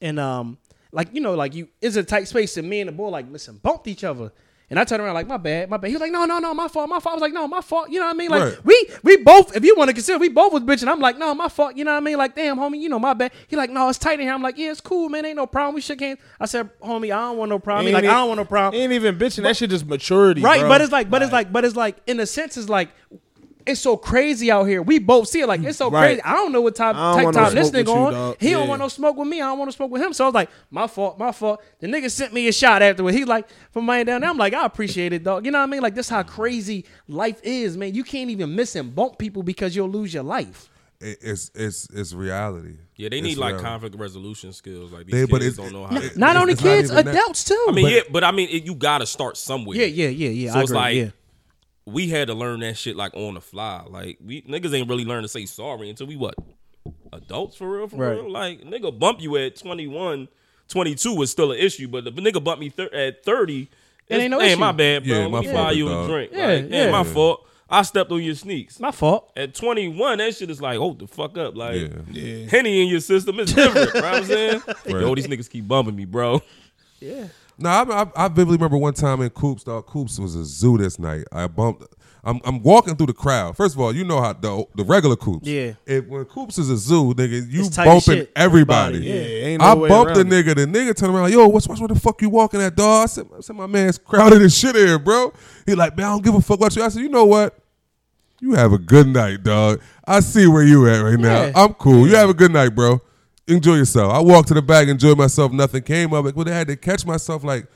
and um like you know, like you it's a tight space and me and the boy like listen, bumped each other. And I turned around like my bad, my bad. He was like, no, no, no, my fault, my fault. I was like, no, my fault. You know what I mean? Like Right. we we both, if you want to consider, we both was bitching. I'm like, no, my fault. You know what I mean? Like, damn, homie, you know my bad. He like, no, it's tight in here. I'm like, yeah, it's cool, man. Ain't no problem. We shook hands. I said, homie, I don't want no problem. He like, I don't want no problem. Ain't even bitching. that shit just maturity, Right, bro. but it's like, but it's like, but it's like, in a sense, it's like, it's so crazy out here. We both see it like it's so Right. crazy. I don't know what type, type time this nigga on. dog. He don't want no smoke with me. I don't want to smoke with him. So I was like, my fault, my fault. The nigga sent me a shot afterward. He like from my down there. I'm like, I appreciate it, dog. You know what I mean? Like this how crazy life is, man. You can't even miss and bump people because you'll lose your life. It- it's it's it's reality. Yeah, they It's need like reality. conflict resolution skills. Like these They- kids but it's- don't know how. it- to, Not It's- only it's not kids, even that. adults too. I mean, But- yeah, but I mean, it, you got to start somewhere. yeah, yeah, yeah, yeah. So I it's agree. like yeah. We had to learn that shit like on the fly. Like we niggas ain't really learn to say sorry until we what adults for real, for Right. real. Like nigga bump you at 21, 22 was still an issue, but the nigga bump me thir- at thirty. It ain't no hey, issue. my bad, bro. Yeah, my me buy big you a drink. Yeah, like, yeah. my fault. I stepped on your sneaks. My fault. At 21, that shit is like, hold the fuck up. Like, Yeah. Yeah. Henny in your system is different. you know what I'm saying? (laughs) Right. Yo, these niggas keep bumping me, bro. Yeah. No, I, I, I vividly remember one time in Coops. Dog, Coops was a zoo this night. I bumped. I'm, I'm walking through the crowd. First of all, you know how the the regular Coops. Yeah. If when Coops is a zoo, nigga, you bumping everybody. Everybody, yeah, ain't no I bumped the it. nigga. The nigga turned around like, "Yo, what's what's what the fuck you walking at, dog?" I said, I said, "My man's crowded as shit here, bro." He like, "Man, I don't give a fuck about you." I said, "You know what? You have a good night, dog. I see where you at right now. Yeah. I'm cool. You have a good night, bro. Enjoy yourself." I walked to the back, enjoyed myself. Nothing came of it, but I had to catch myself like.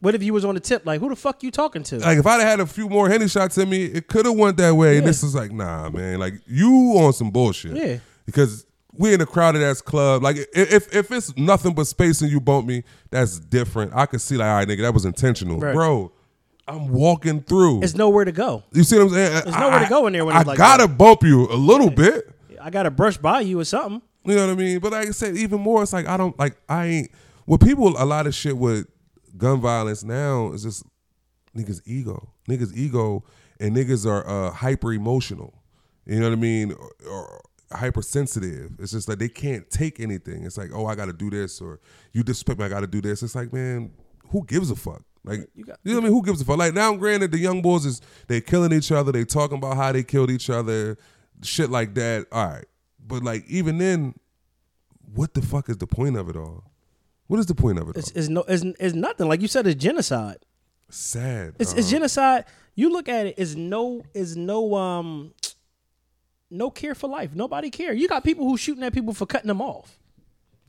What if you was on the tip? Like, who the fuck you talking to? Like if I'd have had a few more henny shots in me, it could have went that way. And Yeah. this is like, nah, man. Like you on some bullshit. Yeah. because we in a crowded ass club. Like i- if if it's nothing but space and you bump me, that's different. I could see like, all right, nigga, that was intentional, Right. bro. I'm walking through. It's nowhere to go. you see what I'm saying? There's nowhere to go in there when I it's like gotta bump you a little bit. I got to brush by you or something. You know what I mean? But like I said, even more, it's like I don't like I ain't. What people a lot of shit with gun violence now is just niggas ego, niggas ego, and niggas are uh, hyper emotional. You know what I mean? Or, or hypersensitive. It's just like they can't take anything. It's like, oh, I got to do this, or you disrespect me, I got to do this. It's like, man, who gives a fuck? Like, you, got- know what I mean? Who gives a fuck? Like now, granted, the young boys is they killing each other. They talking about how they killed each other, shit like that. All right, but like even then, what the fuck is the point of it all? What is the point of it It's, all? it's no, it's, it's nothing. Like you said, it's genocide. Sad. It's, dog. it's genocide. You look at it. Is no is no um no care for life. Nobody care. You got people who shooting at people for cutting them off.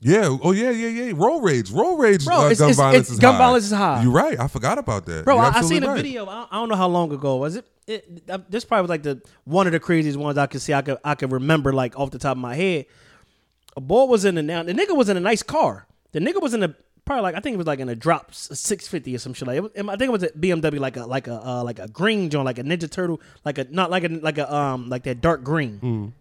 Yeah. Oh yeah, yeah, yeah. Roll rage. Roll rage. Bro, uh, it's- gun it's- violence it's- is gun high. violence is high. You're right. I forgot about that. Bro, You're I, I seen a video. I, I don't know how long ago was it. It uh, this probably was like the one of the craziest ones I could see. I could I could remember like off the top of my head. A boy was in the now. The nigga was in a nice car. The nigga was in a probably like I think it was like in a drop six fifty or some shit like. It was, I think it was a BMW like a like a uh, like a green joint like a Ninja Turtle like a not like a like a um like that dark green.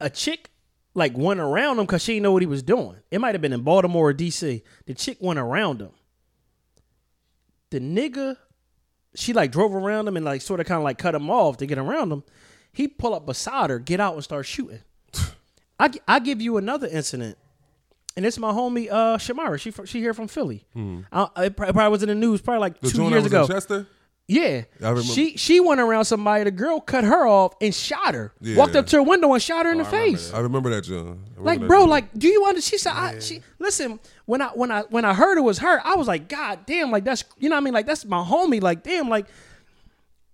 A chick like went around him because she didn't know what he was doing. It might have been in Baltimore or DC. The chick went around him. The nigga she like drove around him and like sort of kind of like cut him off to get around him. He pull up beside her, get out and start shooting. (laughs) I I give you another incident, and it's my homie uh Shamara. She she here from Philly. I, it probably was in the news probably like The two years ago. in Chester. Yeah, I remember. she she went around somebody. The girl cut her off and shot her. Yeah. Walked up to her window and shot her in oh, the face. I remember that, John. I remember Like, that bro, joint. like, do you understand? She said, I, she listen. When I when I when I heard it was her, I was like, God damn, like that's you know what I mean, like that's my homie. Like, damn, like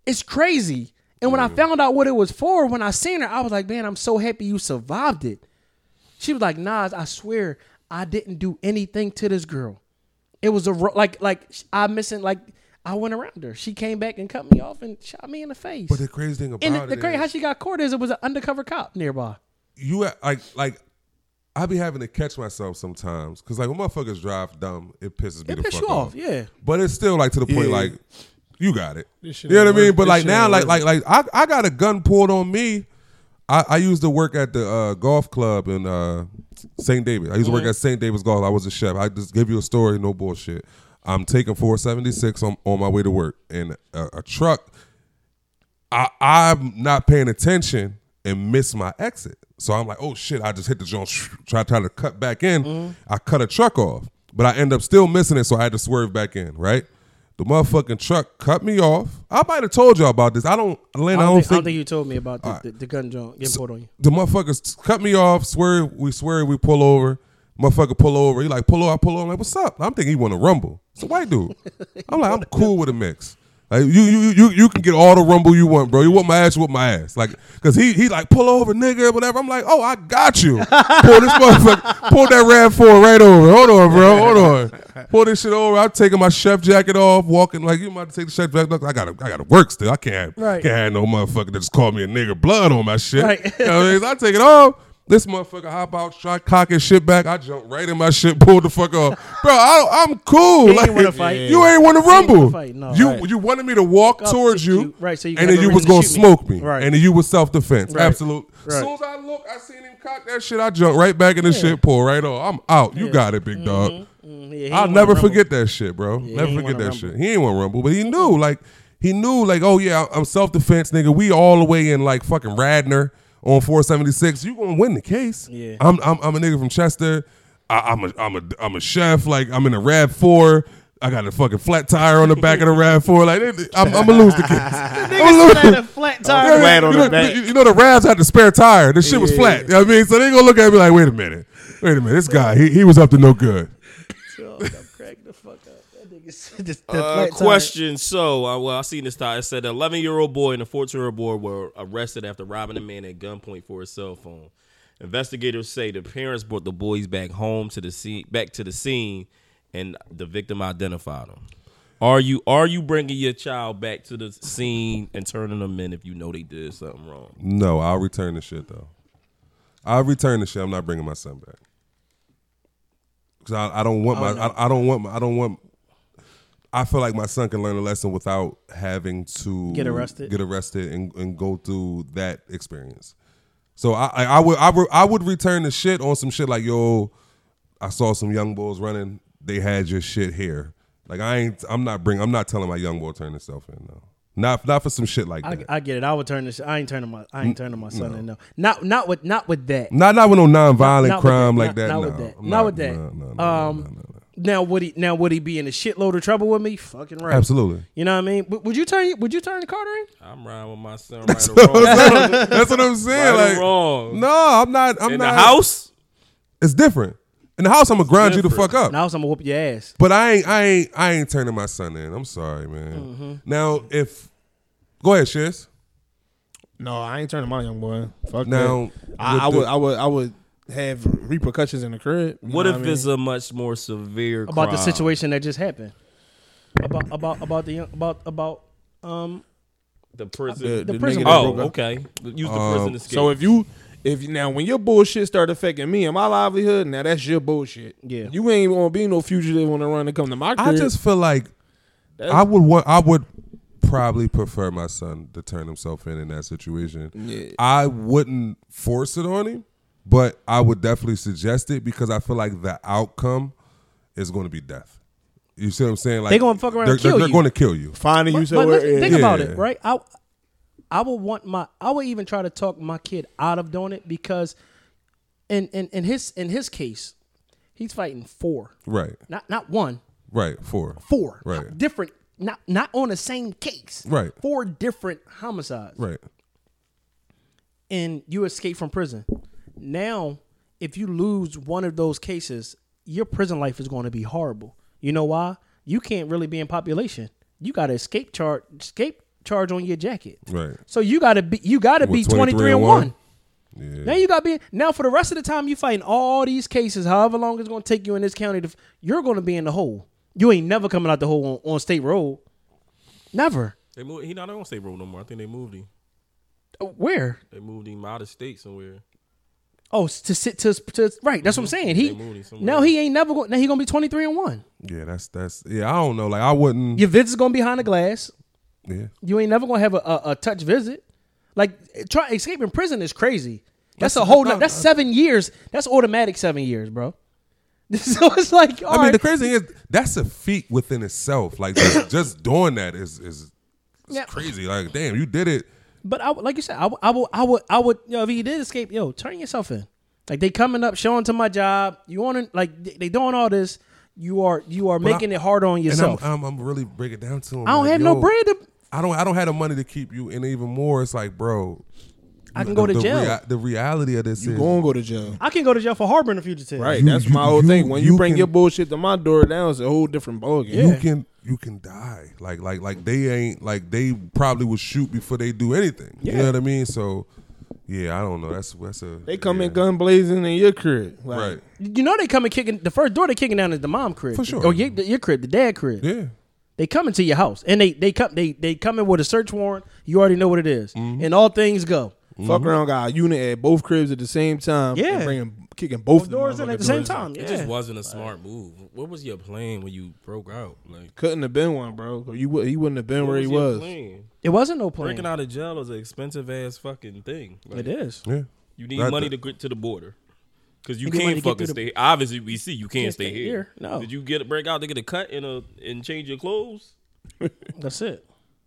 it's crazy. And when I found out what it was for, when I seen her, I was like, man, I'm so happy you survived it. She was like, Nas, I swear I didn't do anything to this girl. It was a ro- like like I missing like I went around her. She came back and cut me off and shot me in the face. But the crazy thing about and it the, the crazy is- how she got caught is it was an undercover cop nearby. you at- like like I be having to catch myself sometimes because like when motherfuckers drive dumb, it pisses me It the pissed fuck you off, yeah. But it's still like to the point Yeah. like you got it. You know what I mean? But this like now, like like like I I got a gun pulled on me. I, I used to work at the uh, golf club in uh, St. David. I used to work at St. David's Golf. I was a chef. I just give you a story, no bullshit. I'm taking 476 on, on my way to work, and a, a truck. I, I'm not paying attention and miss my exit. So I'm like, oh shit, I just hit the joint, (laughs) try try to cut back in. Mm-hmm. I cut a truck off, but I end up still missing it, so I had to swerve back in, right? The motherfucking truck cut me off. I might have told y'all about this. I don't, Lynn, I I don't, don't, think, I don't think think you told me about the, the, the gun joint getting pulled on you. the motherfuckers cut me off, swerve, we swerve, we pull over. Motherfucker pull over. He like, pull over, I pull over. I'm like, what's up? I'm thinking he want to rumble. It's a white dude. I'm like, I'm cool with a mix. Like you, you, you, you can get all the rumble you want, bro. You want my ass, you want my ass. Like, cause he, he like pull over, nigga, whatever. I'm like, oh, I got you. pull this motherfucker, pull that Rav Four right over. Hold on, bro. Hold on. Pull this shit over. I'm taking my chef jacket off, walking like you might take the chef jacket. Look, I gotta, I gotta work still. I can't, Right. can't have no motherfucker that just called me a nigga blood on my shit. Right. You know what I mean? So I take it off. This motherfucker hop out, try cock his shit back. I jump right in my shit, pull the fuck off, bro. I, I'm cool. He ain't wanna fight. You ain't want to He ain't wanna rumble. fight, no, you right. you wanted me to walk up towards to you, you, right, so you and then you was gonna to shoot me. smoke me, Right. and then you was self defense. Right. Absolute. Right. As soon as I look, I seen him cock that shit. I jump right back in the shit, pull right off. I'm out. You got it, big dog. Mm, yeah, he ain't I'll never forget that shit, bro. he never forget that rumble. shit. He ain't want to rumble, but he knew, like, he knew, like, oh yeah, I'm self defense, nigga. We all the way in like fucking Radnor on 476. you're gonna win the case? Yeah. I'm I'm, I'm a nigga from Chester. I, I'm a I'm a I'm a chef. Like I'm in a Rav Four. I got a fucking flat tire on the back of the Rav Four. Like I'm, I'm gonna lose the case. (laughs) I'm Niggas had a flat (laughs) tire. Flat on you the know, back. You, you know the Ravs had the spare tire. The shit was flat. You know what I mean? So they gonna look at me like, wait a minute, wait a minute. This guy, he, he was up to no good. Oh, I'm cracking the fuck up. That nigga said this- the Uh, flat tire. question. So, uh, well, I seen this time. It said an 11 year old boy and a 14 year old boy were arrested after robbing a man at gunpoint for his cell phone. Investigators say the parents brought the boys back home to the scene, back to the scene, and the victim identified them. Are you are you bringing your child back to the scene and turning them in if you know they did something wrong? No, I'll return the shit though. I'll return the shit. I'm not bringing my son back because I, I don't want my I, I don't want my, I don't want. I feel like my son can learn a lesson without having to Get arrested? get arrested, and, and go through that experience. So I, I, I would I would I would return the shit on some shit like yo, I saw some young boys running. They had your shit here. Like I ain't I'm not bring I'm not telling my young boy to turn himself in no. Not not for some shit like I, that. I get it. I would turn this. I ain't turning my. I ain't turning my son in. No, not not with not with that. Not not with no nonviolent Not with crime that. like Not- that. not no. with that. Not with that. No, no, no, Um, no, no, no. Now would he? Now would he be in a shitload of trouble with me? Fucking right. Absolutely. You know what I mean? Would would you turn? Would you turn the Carter in? I'm riding with my son (laughs) right or wrong. (laughs) That's what I'm saying. or like, wrong. no, I'm not. I'm In not. the house, it's different. In the house, I'm gonna grind you the fuck up. Now I'm gonna whoop your ass. But I ain't. I ain't. I ain't turning my son in. I'm sorry, man. Mm-hmm. Now, if go ahead, Shiz. No, I ain't turning my young boy. Fuck Now. I, I with would, the- I would, I would have repercussions in the crib. You what know if I mean? it's a much more severe About the situation that just happened. About about about the young about about um The prison. The- the the prison oh, okay. Use the Um, prison escape. So if you, if now when your bullshit start affecting me and my livelihood, now that's your bullshit. Yeah. you ain't gonna be no fugitive on the run to come to my crib. I just feel like That's- I would want. I would probably prefer my son to turn himself in in that situation. Yeah. I wouldn't force it on him, but I would definitely suggest it because I feel like the outcome is going to be death. You see what I'm saying? Like they're gonna fuck around They're, and kill they're, they're you. going to kill you. finding you But, but somewhere. listen, think yeah. about it, right? I I would want my I would even try to talk my kid out of doing it because in in, in his in his case, he's fighting four. Right. Not not one, Right. Four. four. Right. Different not not on the same case. Right. Four different homicides. Right. And you escape from prison. Now, if you lose one of those cases, your prison life is going to be horrible. You know why? You can't really be in population. You got to escape charge escape charge on your jacket. Right. So you gotta be you gotta be 23 and and one. one? Yeah. Now you gotta be now for the rest of the time you fighting all these cases, however long it's gonna take you in this county, to, you're gonna be in the hole. You ain't never coming out the hole on, on state road. Never. they moved, he not on state road no more. I think they moved him. Uh, Where? They moved him out of state somewhere. Oh, to sit to, to right. That's what I'm mm-hmm. saying. He They moved him somewhere. now he ain't never going. Now he gonna be twenty three and one. Yeah. That's that's. Yeah. I don't know. Like I wouldn't. Your visit's gonna be behind the glass. Yeah. You ain't never gonna have a, a, a touch visit. Like try escaping prison is crazy. That's, a whole. no- that's seven years. That's automatic seven years, bro. (laughs) so it's like, all I mean, right. the crazy thing is that's a feat within itself. Like just, just doing that is is, is Yeah. crazy. Like damn, you did it. But I, like you said, I, would- I would, I would, I would. You know, if he did escape, yo, turn yourself in. Like they coming up, showing to my job. You want to like they, they doing all this. You are you are making I- it hard on And I'm, yourself. I'm, I'm really breaking down to him. I don't like, have no yo, bread. To, I don't. I don't have the money to keep you, and even more, it's like, bro. I can go to the jail. rea- the reality of this you is gonna go to jail. I can go to jail for harboring a fugitive. Right, You- that's you- my whole you- thing. When you, you bring can- your bullshit to my door, now it's a whole different ballgame. Yeah. you can you can die. Like like like they ain't like they probably would shoot before they do anything. You Yeah. know what I mean? So yeah, I don't know. That's that's a They come yeah. in gun blazing in your crib. Like, right. You know they coming kicking. The first door they kicking down is the mom crib, For sure. or your, your crib, the dad crib. Yeah. They coming to your house, and they they come they they come in with a search warrant. You already know what it is. Mm-hmm. and all things go. Fuck mm-hmm. around, got a unit at both cribs at the same time. Yeah. and bringing kicking both, Both doors in at the same doors. time. It just wasn't a smart move. What was your plan when you broke out? Like Couldn't have been one, bro. You would he wouldn't have been what where he was. plan? It wasn't no plan. Breaking out of jail is an expensive ass fucking thing. Like, It is. Yeah. You need That- money to get to the border. Cause you You can't fucking through the- stay. Obviously, we see you can't, Can't stay, stay here. here. No. Did you get a break out to get a cut and a and change your clothes? That's it.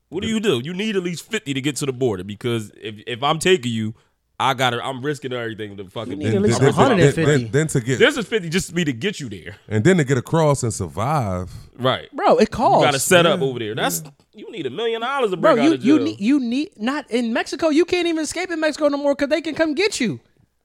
What do you do? You need at least fifty to get to the border because if if I'm taking you, I gotta I'm risking everything to fucking. You need at least then, 150. then, then, then to get This is fifty just me to get you there. and then to get across and survive. Right. Bro, it costs. You got to set up over there. That's you need a million dollars to Bro, break out you of jail. you need you need not in Mexico. You can't even escape in Mexico no more because they can come get you.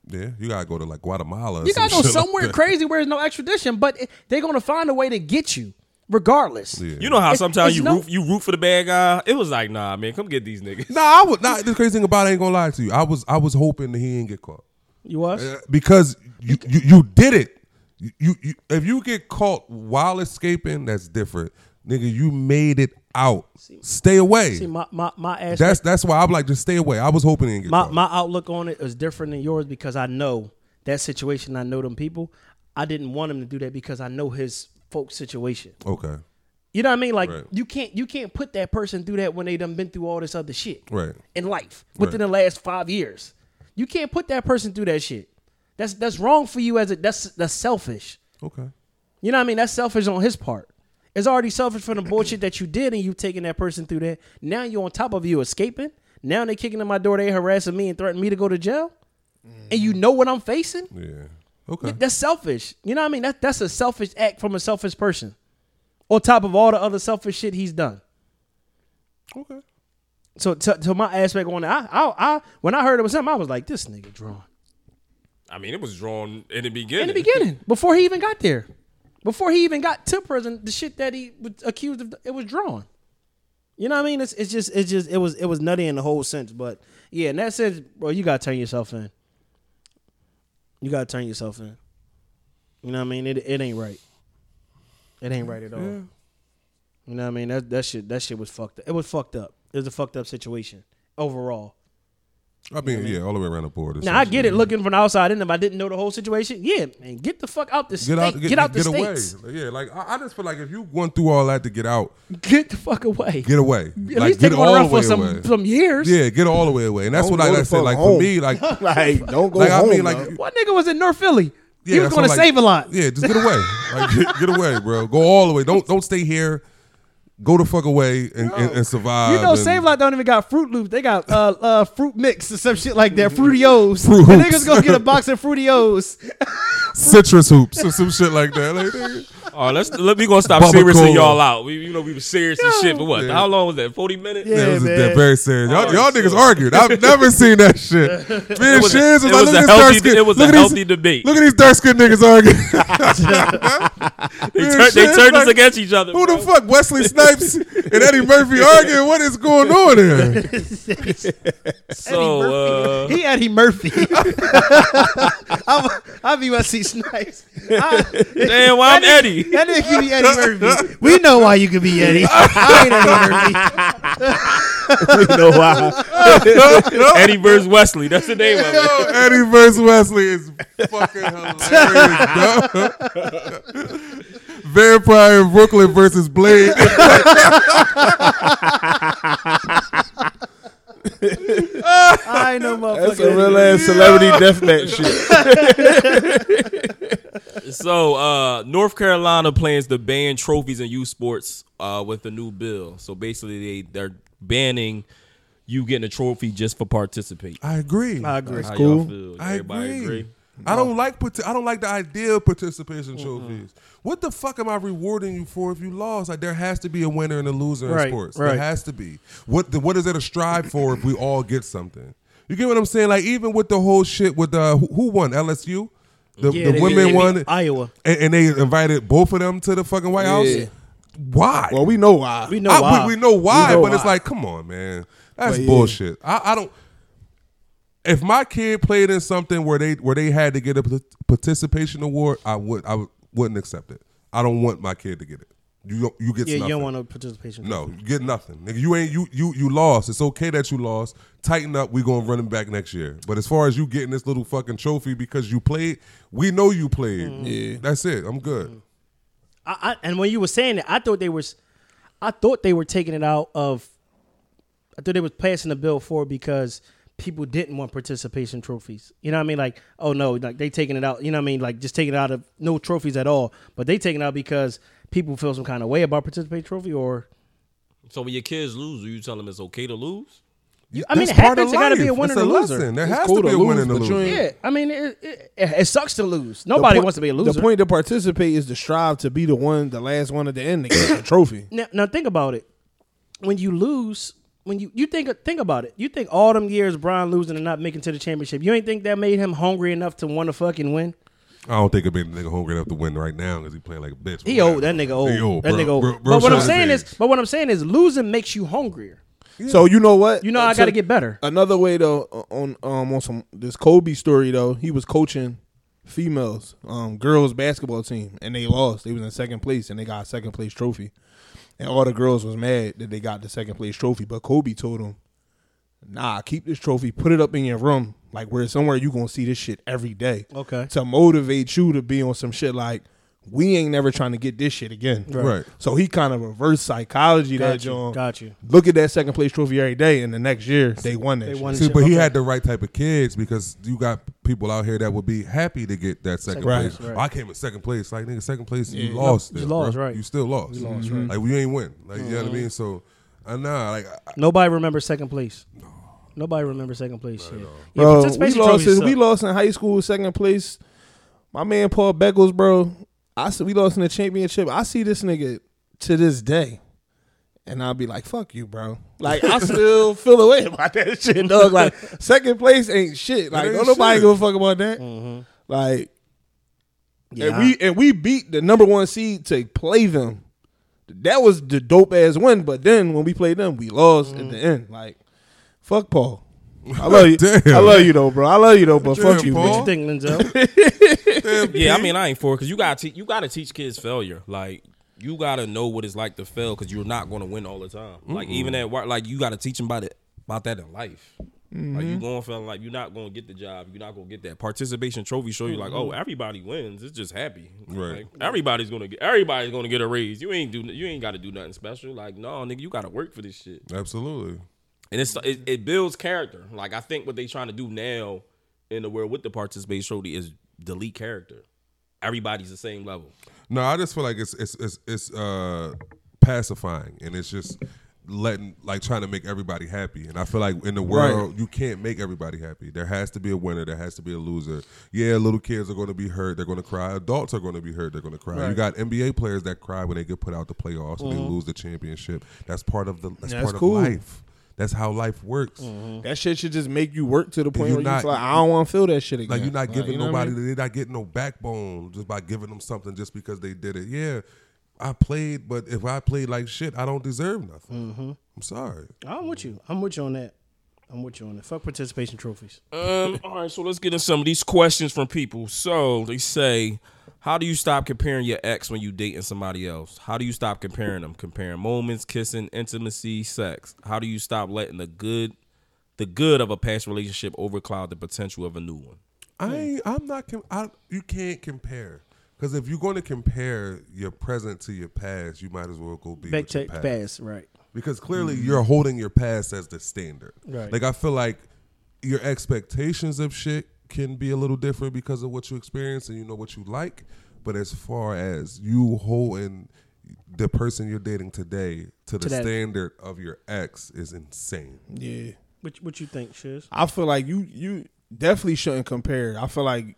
Yeah, you gotta go to like Guatemala. You gotta go shit like somewhere crazy where there's no extradition, but they're gonna find a way to get you, regardless. Yeah. You know how It's- sometimes it's you no- root you root for the bad guy. It was like, nah, man, come get these niggas. Nah, I would not. The crazy thing about it, I ain't gonna lie to you. I was I was hoping that he didn't get caught You was? Uh, because you you, you did it. You, you, you if you get caught while escaping, that's different. nigga, you made it out. Stay away. See, my my my aspect, that's that's why I'm like, just stay away. I was hoping he didn't get my caught. my outlook on it is different than yours because I know that situation. I know them people. I didn't want him to do that because I know his folks' situation. okay, You know what I mean? Like Right. you can't you can't put that person through that when they done been through all this other shit right. in life within Right. the last five years. You can't put that person through that shit. That's that's wrong for you as a that's that's selfish. Okay. You know what I mean? That's selfish on his part. It's already selfish for the bullshit that you did and you taking that person through that. Now you're on top of you escaping. Now they kicking in my door, they harassing me and threatening me to go to jail. And you know what I'm facing? Yeah. Okay. That's selfish. You know what I mean? That that's a selfish act from a selfish person. On top of all the other selfish shit he's done. Okay. So to, to my aspect on that, I, I I when I heard it was him, I was like, this nigga drawn. I mean, it was drawn in the beginning. In the beginning, before he even got there. Before he even got to prison, the shit that he was accused of, it was drawn. You know what I mean? It's it's just it's just it was it was nutty in the whole sense. But yeah, in that sense, bro, you gotta turn yourself in. You gotta turn yourself in. You know what I mean? It it ain't right. It ain't right at all. You know what I mean? That that shit that shit was fucked up. It was fucked up. It was a fucked up situation overall. I mean, yeah, all the way around the board. Now I get it looking from the outside in. If I didn't know the whole situation, yeah, man, get the fuck out the state. Get out, Get, get, out the get away. states. Yeah, like I, I just feel like if you went through all that to get out, Get the fuck away. get away. At like least get take all one the around for some away. some years. Yeah, get all the way away, and that's Don't what go like I the said. fuck Like for me, like (laughs) like, (laughs) don't go Like, I home. mean, like. What nigga was in North Philly? Yeah, he was going to like- save a lot. Yeah, just get away. Like get, get away, bro. Go all the way. Don't don't stay here. Go the fuck away and, and, and survive. You know, and- Save Lot don't even got Froot Loops. They got uh, uh, fruit mix or some shit like that. Fruitios. (laughs) Fruit the niggas go get a box of Fruitios. (laughs) citrus hoops or some shit like that. Like. (laughs) All right, let's let me gonna stop Bubba seriously Cola. y'all out. We you know we were serious and shit, but what? Yeah. How long was that? Forty minutes. Yeah. Yeah, it was man. that very serious. Y'all, Oh, y'all shit. niggas argued. I've never seen that shit. (laughs) Me and It was, Shiz was it like, was look a at this healthy. dark skin. It was look a at these- debate. Look at these dark skinned niggas arguing. (laughs) (laughs) They, tur- they shit, turned us against each other. Who the fuck? Wesley Snipes and Eddie Murphy arguing? What is going on here? So uh, He Eddie Murphy. I'm, I be Wesley Snipes. I, damn, why I'm Eddie? That nigga can be Eddie Murphy. We know why you can be Eddie. I ain't Eddie Murphy. you know why? Eddie versus Wesley. That's the name of it. Yo, Eddie versus Wesley is fucking hilarious. dog. Vampire in Brooklyn versus Blade. (laughs) I ain't no motherfucker. That's a real ass celebrity deathmatch shit. (laughs) So uh, North Carolina plans to ban trophies in youth sports uh, with the new bill. So basically, they they're banning you getting a trophy just for participating. I agree. I agree. How cool. y'all feel? I Everybody agree. agree? I don't like I don't like the idea of participation trophies. What the fuck am I rewarding you for if you lost? Like there has to be a winner and a loser in Right, sports. right. There has to be. What the, what is it to strive for if we all get something? You get what I'm saying? Like even with the whole shit with the who, who won LSU? The, Yeah, the they- women they beat won, Iowa. and, and they invited both of them to the fucking White House. Yeah. Why? Well, we know why. We know I- why. we, we know why, We know but it's why. like, come on, man, that's But yeah. bullshit. I, I don't. If my kid played in something where they where they had to get a participation award, I would I would, wouldn't accept it. I don't want my kid to get it. You don't, you get Yeah, you don't want a participation. no, you get nothing. Nigga, you ain't you you you lost. It's okay that you lost. Tighten up. We gonna run him back next year. But as far as you getting this little fucking trophy because you played, we know you played. Mm-hmm. Yeah. that's it. I'm good. I, I, and when you were saying it, I thought they was, I thought they were taking it out of. I thought they was passing the bill for because people didn't want participation trophies. You know what I mean? Like, oh no, like they taking it out. You know what I mean? Like just taking it out of no trophies at all. But they taking it out because people feel some kind of way about participation trophy, or So when your kids lose, are you telling them it's okay to lose? you, I mean, That's it part happens. It got to be a winner It's and a loser. lesson. There It's has cool to be to a winner and a but you loser. Yeah, I mean, it, it, it sucks to lose. Nobody point- wants to be a loser. The point to participate is to strive to be the one, the last one at the end to get the trophy. Now, now think about it. When you lose, when you you think think about it, you think all them years Brian losing and not making to the championship, you ain't think that made him hungry enough to want to fucking win? I don't think it made the nigga hungry enough to win right now because he playing like a bitch. He old. That nigga old. He old, that bro. nigga old. Bro- bro but what I'm saying is, but what I'm saying is, losing makes you hungrier. So you know what? You know, I So got to get better. Another way though on um on some this Kobe story though, he was coaching females um girls basketball team and they lost. They was in second place and they got a second place trophy. And all the girls was mad that they got the second place trophy. But Kobe told him, "Nah, keep this trophy, put it up in your room, like where somewhere you gonna see this shit every day, Okay. to motivate you to be on some shit like." We ain't never trying to get this shit again. Right. So he kind of reverse psychology that Got you. John. Got you. Look at that second place trophy every day, and the next year they won that. They shit. won See, shit. but he had the right type of kids because you got people out here that would be happy to get that second Second place. place, right. I came in second place. Like nigga, second place, you lost. You still, lost, bro. right. You still lost. You lost, mm-hmm. right. Like we ain't win. Like you know what I mm-hmm. mean. So, uh, I know. Like I- Nobody remembers second place. No. Nobody remembers second place. Yeah. Yeah, Bro, we lost. trophies His, we lost in high school, second place. My man Paul Beckles, bro. I see we lost in the championship. I see this nigga to this day, and I'll be like, "Fuck you, bro." Like I (laughs) still feel away about that (laughs) shit, dog. Like second place ain't shit. Like ain't don't nobody shit. give a fuck about that. Mhm. Like Yeah, and we and we beat the number one seed to play them. That was the dope ass win. But then when we played them, we lost at the end. Like fuck Paul. I (laughs) love you. Damn. I love you though, bro. I love you though, but Damn, fuck you, Paul. what you think, Linzel? (laughs) Yeah, I mean, I ain't for it because you got to you got to teach kids failure. Like you got to know what it's like to fail because you're not going to win all the time. Like even at work, like you got to teach them about it about that in life. Like you mm-hmm. going feeling like you're not going to get the job, you're not going to get that participation trophy. Show you like, oh, everybody wins. It's just happy. Right. Like, everybody's gonna get everybody's gonna get a raise. You ain't do you ain't got to do nothing special. Like no, nigga, you got to work for this shit. absolutely. And it's it, it builds character. Like I think what they trying to do now in the world with the participation trophy is delete character. Everybody's the same level. No, I just feel like it's it's it's, it's uh, pacifying, and it's just letting like trying to make everybody happy. And I feel like in the world you can't make everybody happy. There has to be a winner. There has to be a loser. Yeah, little kids are going to be hurt. They're going to cry. Adults are going to be hurt. They're going to cry. You got NBA players that cry when they get put out the playoffs and they lose the championship. That's part of the that's, That's part cool. of life. That's how life works. That shit should just make you work to the point you where you not- feel like I don't want to feel that shit again. Like you're not giving you know what I nobody, mean? they're not getting no backbone just by giving them something just because they did it. Yeah, I played, but if I played like shit, I don't deserve nothing. Mm-hmm. I'm sorry. I'm with you. I'm with you on that. I'm with you on that. Fuck participation trophies. Um, all right, so let's get into some of these questions from people. So they say, how do you stop comparing your ex when you dating somebody else? How do you stop comparing them? Comparing moments, kissing, intimacy, sex. How do you stop letting the good, the good of a past relationship overcloud the potential of a new one? I ain't, I'm not. Com- I, you can't compare because if you're going to compare your present to your past, you might as well go be Back with your to past. pass, right? because clearly mm-hmm. you're holding your past as the standard. Right. Like I feel like your expectations of shit can be a little different because of what you experience and you know what you like. But as far as you holding the person you're dating today to the To standard of your ex is insane. Yeah. What what you think, Shiz? I feel like you you definitely shouldn't compare. I feel like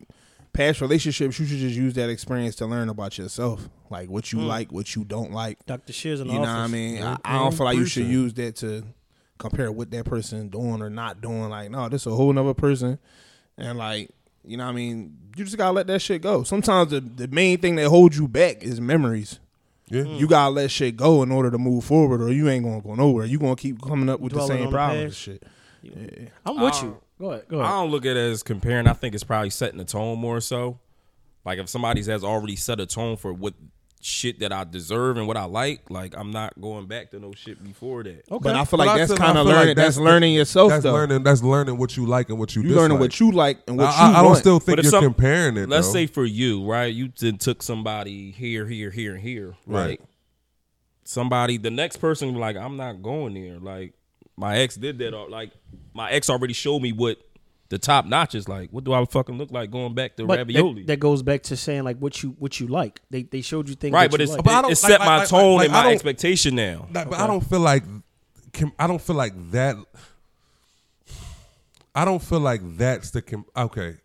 past relationships you should just use that experience to learn about yourself, like what you hmm. like, what you don't like. Dr. Shiz in the You know office. what I mean? I, I don't feel like you should use that to compare what that person doing or not doing. Like, no, this is a whole nother person, and like, you know what I mean? You just gotta let that shit go. Sometimes the the main thing that holds you back is memories. Yeah. Hmm. You gotta let shit go in order to move forward, or you ain't gonna go nowhere. You gonna keep coming up with Dwelling the same on the problems and shit. Yeah. I'm with you. Go ahead. Go ahead. I don't look at it as comparing. I think it's probably setting the tone more so. Like if somebody has already set a tone for what shit that I deserve and what I like, like I'm not going back to no shit before that. Okay. But I feel But like I that's kind of feel like learning. that's, learning yourself That's though. learning. That's learning what you like and what you. Do. you dislike. learning what you like and what I, you I, I don't still think But you're some- comparing it. Let's though. say for you, right? You then took somebody here, here, here, and here, right? Right. Somebody, the next person, like I'm not going there. Like my ex did that. Or like my ex already showed me what the top notch is like. What do I fucking look like going back to but ravioli? that, that goes back to saying like what you what you like. They they showed you things right, that but you it's like. But I don't- it like- set like- my like- tone like, and I my don't- expectation now. That- But I don't feel like com- I don't feel like that. I don't feel like that's the okay.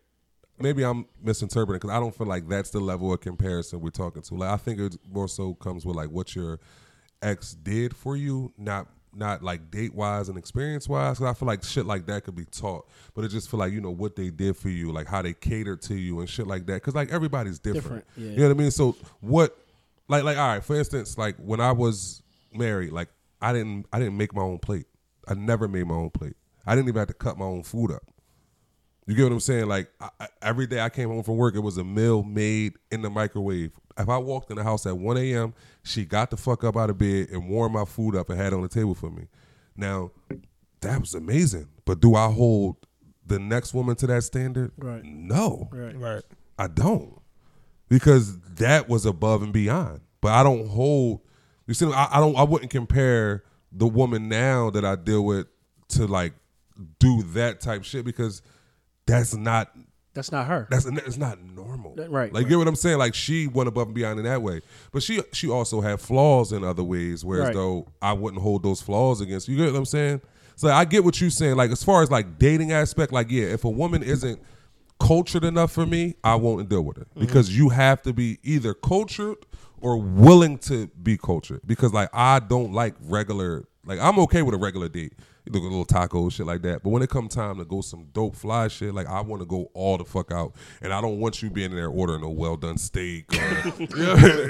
Maybe I'm misinterpreting because I don't feel like that's the level of comparison we're talking to. Like I think it more so comes with like what your ex did for you, not not like date wise and experience wise. Because I feel like shit like that could be taught, but it just feel like you know what they did for you, like how they catered to you and shit like that. Because like everybody's different. Different, yeah. You know what I mean? So what? Like like all right. For instance, like when I was married, like I didn't I didn't make my own plate. I never made my own plate. I didn't even have to cut my own food up. You get what I'm saying? Like I, I- every day I came home from work, it was a meal made in the microwave. If I walked in the house at 1 a.m., she got the fuck up out of bed and warmed my food up and had it on the table for me. Now, that was amazing. But do I hold the next woman to that standard? Right. No. Right. Right. I don't, because that was above and beyond. But I don't hold. You see, I, I don't. I wouldn't compare the woman now that I deal with to like do that type shit because that's not That's not her. that's it's not normal. Right, Like, right. get what I'm saying? Like, she went above and beyond in that way, but she she also had flaws in other ways. Whereas Right. though I wouldn't hold those flaws against you. Get what I'm saying? So I get what you're saying. Like as far as like dating aspect, like yeah, if a woman isn't cultured enough for me, I won't deal with her Mm-hmm. because you have to be either cultured or willing to be cultured. Because like I don't like regular. Like I'm okay with a regular date. You look a little taco shit like that. But when it come time to go some dope fly shit, like I want to go all the fuck out, and I don't want you being in there ordering a well done steak, or, (laughs) (laughs)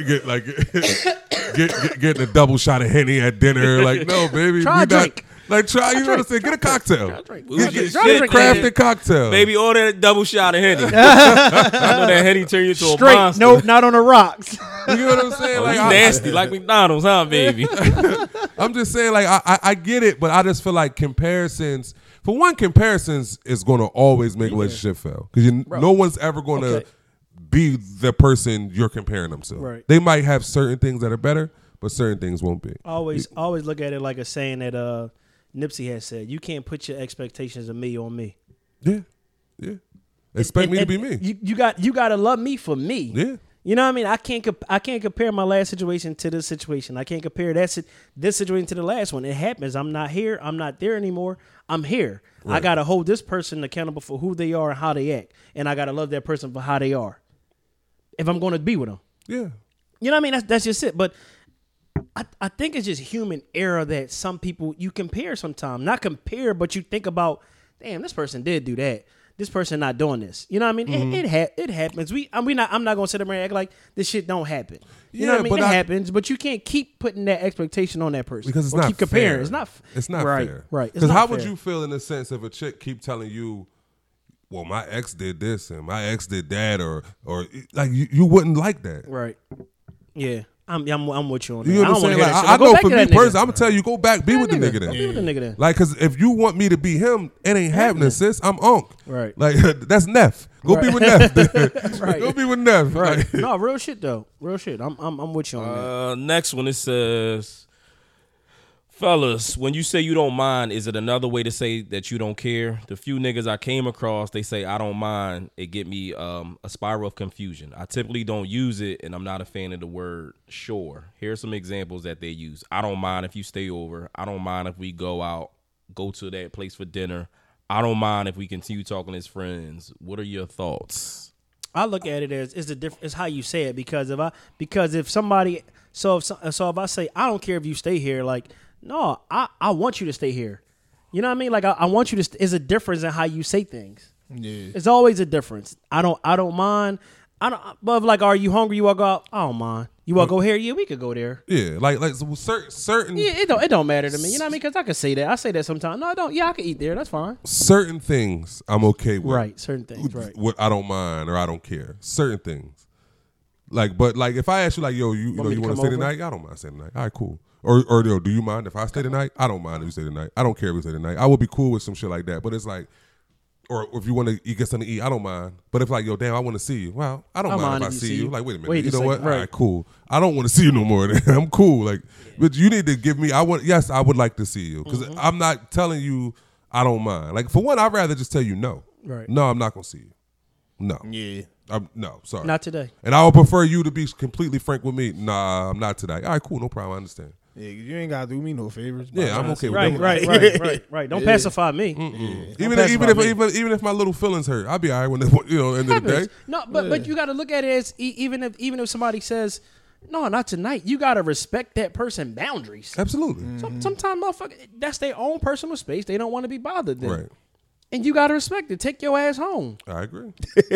get like (laughs) get, get getting a double shot of henny at dinner. Like no, baby, Try we a drink. Like try, you know what I'm saying? Get a cocktail. Get, get, Try a get a crafted cocktail. Baby, order a double shot of Henny. (laughs) I know that Henny turn you into a Straight. monster. No, not on the rocks. (laughs) You know what I'm saying? Oh, Like you I- nasty like McDonald's, huh, baby? (laughs) I'm just saying, like I, I, I get it, but I just feel like comparisons. For one, comparisons is going to always make a relationship fail because no one's ever going to Okay. be the person you're comparing them to. Right. They might have certain things that are better, but certain things won't be. always, always look at it like a saying that uh, Nipsey has said: "You can't put your expectations of me on me." Yeah, yeah. Expect And- me to be me. You, you got, you got to love me for me. Yeah. You know what I mean? I can't comp- I can't compare my last situation to this situation. I can't compare that si- this situation to the last one. It happens. I'm not here. I'm not there anymore. I'm here. I got to hold this person accountable for who they are and how they act, and I got to love that person for how they are. If I'm going to be with them, Yeah. you know what I mean? That's that's just it. But I, I think it's just human error that some people you compare sometimes. Not compare, but you think about, damn, this person did do that. This person not doing this. You know what I mean? Mm-hmm. It it, ha- it happens. We I'm we not I'm not gonna sit there and act like this shit don't happen. You know what I mean? It I- happens, but you can't keep putting that expectation on that person Because it's or not keep comparing. fair. It's not. It's not right, fair. Right. Because how would you feel in the sense if a chick keep telling you, "Well, my ex did this and my ex did that," or or like you, you wouldn't like that. Right. Yeah. I'm I'm, I'm with you on that. You know what I am want saying? to Like, that. I, I know for me personally, I'm gonna tell you, go back, be That with the nigga. nigga Go then. Be with the nigga then. Like, cause if you want me to be him, it ain't happening, sis. I'm Unc. Right. Like (laughs) that's Neff. Go be with Neff. (laughs) Right. Go be with (laughs) Neff. Right. Like, no, real shit though. Real shit. I'm I'm I'm with you on that. Uh, next one it says, fellas, when you say you don't mind, is it another way to say that you don't care? The few niggas I came across, they say I don't mind. It get me um, a spiral of confusion. I typically don't use it, and I'm not a fan of the word sure. Here's some examples that they use. I don't mind if you stay over. I don't mind if we go out, go to that place for dinner. I don't mind if we continue talking as friends. What are your thoughts? I look at it as it's the diff- it's how you say it because if I because if somebody so if so, so if I say I don't care if you stay here like no I I want you to stay here. You know what I mean? Like I, I want you to st- it's a difference in how you say things. Yeah. it's always a difference. I don't I don't mind. I don't but like are you hungry? You want to go out I don't mind. You want to go here? Yeah we could go there. yeah, like like so certain certain yeah it don't it don't matter to me. You know what I mean? Because I can say that. I say that sometimes. No I don't. Yeah I can eat there. That's fine. Certain things I'm okay with. right certain things right. What I don't mind or I don't care. Certain things. Like, but like if I ask you like, yo, you, you know, you want to stay over? tonight? I don't mind staying tonight. All right, cool. Or or yo, do you mind if I stay tonight? I don't mind if you stay tonight. I don't care if you stay tonight. I would be cool with some shit like that. But it's like, or if you want to eat, get something to eat, I don't mind. But if like, yo, damn, I want to see you. Well, I don't I mind, mind if I you see you. you. Like, wait a minute. Wait you know what? second, All right. right, cool. I don't want to see you no more. (laughs) I'm cool. Like, but you need to give me. I want. Yes, I would like to see you because Mm-hmm. I'm not telling you I don't mind. Like for one, I'd rather just tell you no. Right. No, I'm not gonna see you. No. Yeah. I'm, no, sorry. not today and I would prefer you to be completely frank with me. Nah, I'm not today. All right, cool, no problem. I understand. Yeah, 'cause you ain't gotta do me no favors. Yeah, I'm okay with right that. right right (laughs) right right don't Yeah. pacify me Even pass if, even by if me. even even if my little feelings hurt, I'll be all right when the, you know end of the happens. day. No, but but you got to look at it as e- even if even if somebody says no, not tonight, you got to respect that person boundaries. Absolutely. Mm-hmm. Some, sometimes, motherfucker, that's their own personal space. They don't want to be bothered. Then. Right. And you got to respect it. Take your ass home. (laughs) I agree.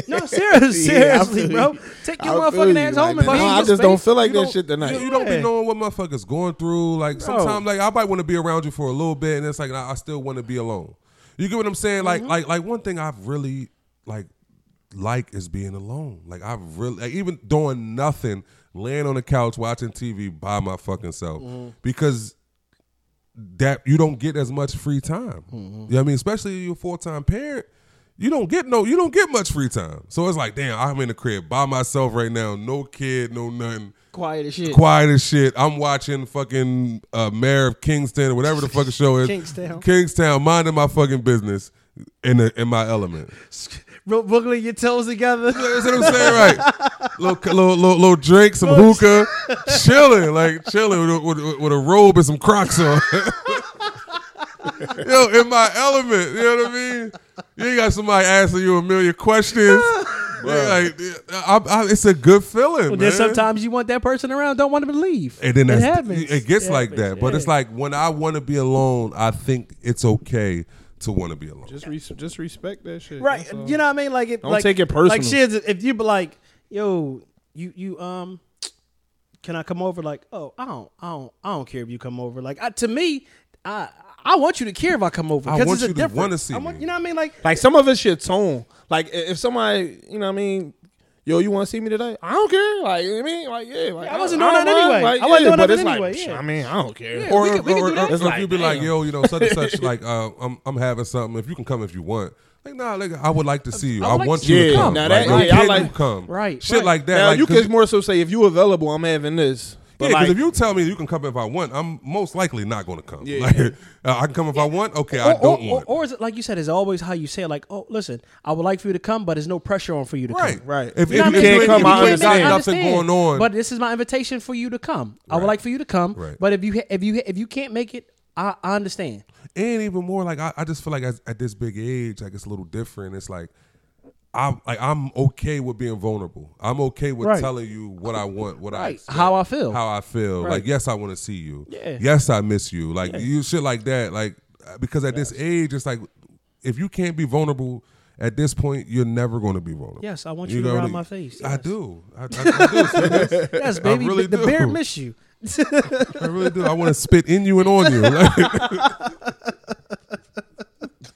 No, seriously, (laughs) seriously, feel bro. Take your I feel motherfucking you. ass Like, home. man, If I no, I your just don't space, feel like You that don't- shit tonight. You, you don't Yeah. be knowing what motherfuckers going through. Like sometimes, like I might want to be around you for a little bit, and it's like I, I still want to be alone. You get what I'm saying? Mm-hmm. Like, like, like one thing I've really like like is being alone. Like I've really, like, even doing nothing, laying on the couch watching TV by my fucking self, because that you don't get as much free time. You know what I mean? Especially if you're a full time parent. You don't get no, you don't get much free time. So it's like, damn, I'm in the crib by myself right now, no kid, no nothing Quiet as shit. quiet as shit. I'm watching fucking uh, Mayor of Kingston or whatever the fucking show is. (laughs) Kingstown. Kingstown, minding my fucking business in the, in my element. Wiggling your toes together. That's what I'm saying, right? little, little, little, little drink, some hookah, chilling, like chilling with, a- with, with a robe and some Crocs on. (laughs) Yo, in my element, you know what I mean? You ain't got somebody asking you a million questions. (laughs) Like, I, I, it's a good feeling, man. then sometimes you want that person around, don't want them to leave. And then it that's, happens. it gets It like happens, that. But it's like when I want to be alone, I think it's okay to want to be alone. Just res- just respect that shit. right. You know what I mean? Like it. Don't like, take it Like personal. shit, if you be like, yo, you you um, can I come over? Like, oh, I don't, I don't, I don't care if you come over. Like, I, to me, I I want you to care if I come over I because want it's a you to wanna see I want, me. you know what I mean? Like, Like some of it shit tone. Like if somebody, you know what I mean, yo, you want to see me today? I don't care. Like you know what I mean, like yeah, like I wasn't don't doing that mind. anyway. Like, I wasn't yeah, doing but that it's like, anyway, psh, yeah. I mean, I don't care. Yeah. or we could- we could or, do that. or It's if like, you be like, yo, you know, such and such, like, uh, I'm I'm having something. If you can come if you want. Like, nah, like, I would like to see you. I I, like want you to come. Yeah, now like, that- yo, yeah, I can like- you come? Right, Shit right. like that. Now like, you 'cause- can more so say if you available, I'm having this. But Yeah, because like, if you tell me you can come if I want, I'm most likely not going to come. Yeah. Like, (laughs) uh, I can come if I want. Okay, I or, don't or, want. Or, or is it like you said? Is always how you say it. Like, oh, listen, I would like for you to come, but there's no pressure on for you to right, come. Right. If, You know if you mean? can't If come, you I understand. I nothing understand. going on. But this is my invitation for you to come. I would like for you to come. Right. But if you if you if you can't make it, I, I understand. and even more like I, I just feel like as, at this big age, like it's a little different. It's like I'm like I'm okay with being vulnerable. I'm okay with Right. telling you what I want, what I expect, How I feel. how I feel. Right. Like yes, I want to see you. Yeah. Yes, I miss you. Like you shit like that. Like because at this age, it's like if you can't be vulnerable. At this point, you're never going to be vulnerable. Yes, I want you to know, rub like, my face. I do. I, I, I do. Serious. (laughs) Yes, baby. really the do. bear miss you. I really do. I want to spit in you and on you. Like,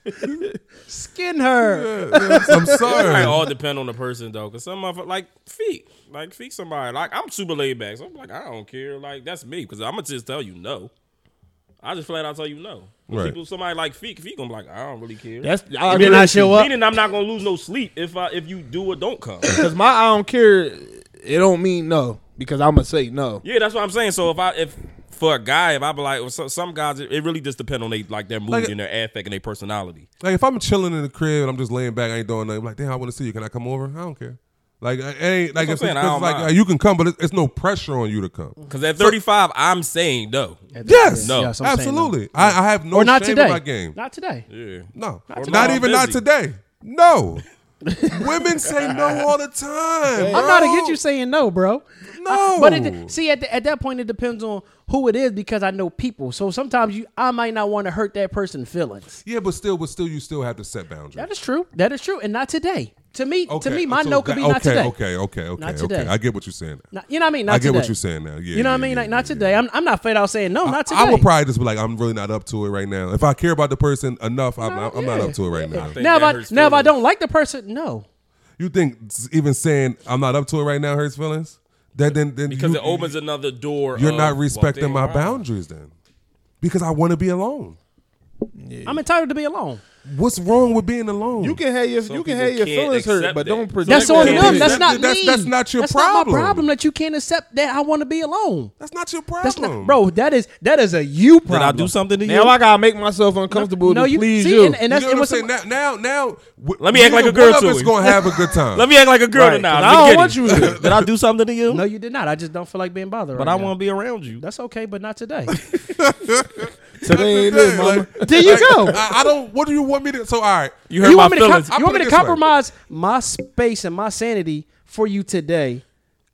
(laughs) (laughs) Skin her. I'm sorry. It might all depend on the person though, cause some of like feet, like feet somebody. Like I'm super laid back, so I'm like I don't care. Like that's me, cause I'm gonna just tell you no. I just flat out tell you no. But Right. People, somebody like feet, feet gonna be like I don't really care. that's You I did mean, not show up. Meaning I'm not gonna lose no sleep if I if you do or don't come. (laughs) because my I don't care. It don't mean no because I'm gonna say no. yeah, that's what I'm saying. So if I if for a guy, if I be like, well, so, some guys, it, it really just depend on they like their mood Like- and their affect and their personality. Like if I'm chilling in the crib and I'm just laying back, I ain't doing nothing. I'm like, damn, I want to see you. Can I come over? I don't care. Like, it ain't like if it's, saying, I 'cause don't it's like mind. uh, you can come, but it's, it's no pressure on you to come. Because at 35, I'm saying no. Yes, No. Yes, I'm no. absolutely. I, I have no Or not shame today. in my game. Not today. Yeah. no, Or not, not even busy. not today. No, (laughs) women say no all the time. I'm not against you saying no, bro. No. But it, see, at, the, at that point, it depends on who it is because I know people. So sometimes you, I might not want to hurt that person's feelings. Yeah, but still, but still, you still have to set boundaries. That is true. That is true, and not today. To me, Okay, to me, my so no could that- be not okay, today. Okay, okay, okay, Not okay. today. I get what you're saying. Now. Not- you know what I mean? Not I get today. what you're saying now. Yeah, You know what I yeah, mean? yeah, Like not yeah, today. yeah. I'm, I'm not flat out saying no. Not today. I would probably just be like, I'm really not up to it right now. If I care about the person enough, I'm, not, I'm not up to it right now. now if I now if I don't like the person, no. You think even saying I'm not up to it right now hurts feelings? That then, then Because you, it opens another door. You're of, not respecting damn, my wow. boundaries then, because I want to be alone. I'm entitled to be alone. What's wrong with being alone? You can have your Some you can have your feelings hurt, accept but that. don't present. That's Some on people that them. can't That's not that's- me. that's not your That's problem. not my problem that you can't accept that I want to be alone. That's not your problem, That's not, bro. That is that is a you problem. Did problem. I do something to you? Now I gotta make myself uncomfortable No, to you please see, you. and, and You that's know what I'm what's saying? Now, now, now. Let me act like a girl one to of us him. gonna have a good (laughs) time. Let me act like a girl Right, now. 'cause I don't want you. (laughs) Did I do something to you? no, you did not. I just don't feel like being bothered. but I want to be around you. That's okay, but not today. (laughs) Today ain't it, mama. there you go. I, I don't. What do you want me to? So, all right. You heard you my want me to, com- feelings. You want me to this way. compromise my space and my sanity for you today?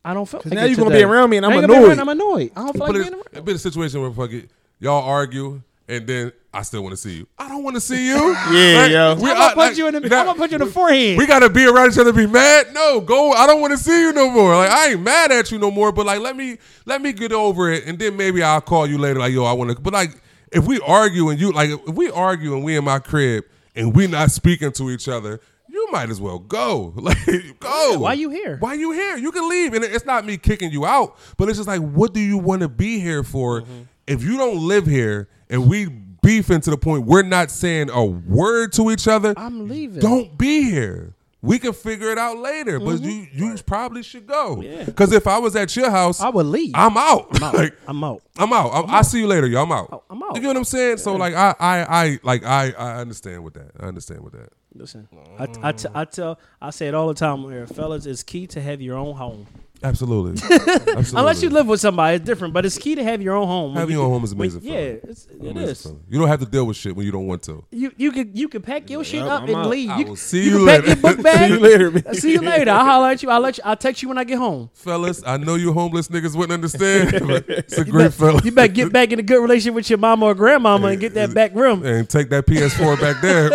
I don't feel like now it you gonna be around me and I I'm ain't gonna be annoyed. around, I'm annoyed. I don't feel like being around. it's been a situation where fuck it, y'all argue, and then I still want to see you. I don't want to see you. (laughs) Yeah, yo. We, I'm gonna like, put you in the. that- I'm gonna put you in the forehead. We gotta be around each other. Be mad? No, go. I don't want to see you no more. Like I ain't mad at you no more. But like, let me let me get over it, and then maybe I'll call you later. Like yo, I want to. But like, if we argue and you like, if we argue and we in my crib and we not speaking to each other, you might as well go. (laughs) Like, go. why you here? Why you here? You can leave, and it's not me kicking you out, but it's just like, what do you want to be here for? Mm-hmm. If you don't live here, and we beefing to the point we're not saying a word to each other, I'm leaving. don't be here. We can figure it out later, but you you probably should go. Mm-hmm. Yeah. Because if I was at your house, I would leave. I'm out. I'm out. (laughs) Like, I'm out. I'm out. I'm, I'll see you later, y'all. I'm out. Oh, I'm out. You get what I'm saying? So like, I, I, I, like, I, I understand with that. I understand with that. Listen, I, I, t- I tell, I say it all the time here, fellas. It's key to have your own home. Absolutely. (laughs) Absolutely. Unless you live with somebody, it's different. But it's key to have your own home. Having you your own home is when- amazing. Yeah, feeling. it's, it Amazing is. feeling. You don't have to deal with shit when you don't want to. You you could you could pack your shit Yep, up I'm and out. leave. I you will can- see you you can pack later. your book (laughs) bag. See you later, man. I'll see you later. I'll holler at you. I'll let you. I'll text you when I get home. Fellas, I know you homeless niggas wouldn't understand, (laughs) but it's a You great bet- fella. You better get back in a good relationship with your mama or grandmama and get that back room. and take that PS4 back there.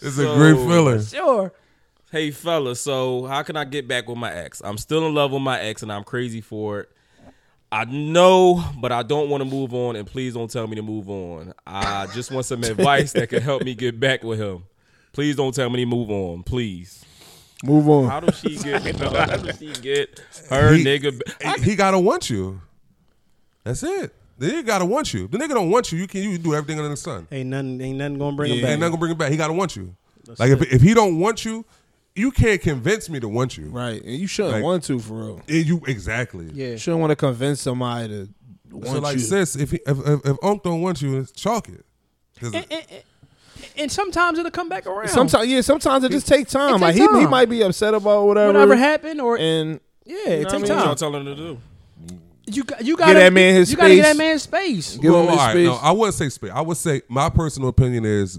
it's a great feeling. Sure. Hey fella, so how can I get back with my ex? I'm still in love with my ex and I'm crazy for it. I know, but I don't want to move on and please don't tell me to move on. I just want some (laughs) advice that can help me get back with him. Please don't tell me to move on, please. Move on. How does she get (laughs) how does she get her He- nigga back? He gotta want you. That's it. The nigga gotta want you. The nigga don't want you. You can you do everything under the sun. Ain't nothing. Ain't nothing gonna bring Yeah. him back. Ain't nothing gonna bring him back. He gotta want you. like if if he don't want you, you can't convince me to want you. Right, and you shouldn't Like- want to for real. And you exactly. Yeah. You shouldn't want to convince somebody to want So like you. sis, if he, if, if if Unc don't want you, it's chalk it. 'Cause- And, and- and sometimes it'll come back around. Sometimes, yeah, sometimes it just takes time. It like takes he, he might be upset about whatever, whatever happened, or and yeah, it takes I mean? What time. y'all telling her to do? You you got that man his space. You gotta give space. that man space. give well, him his all right, space. no, I wouldn't say space. I would say my personal opinion is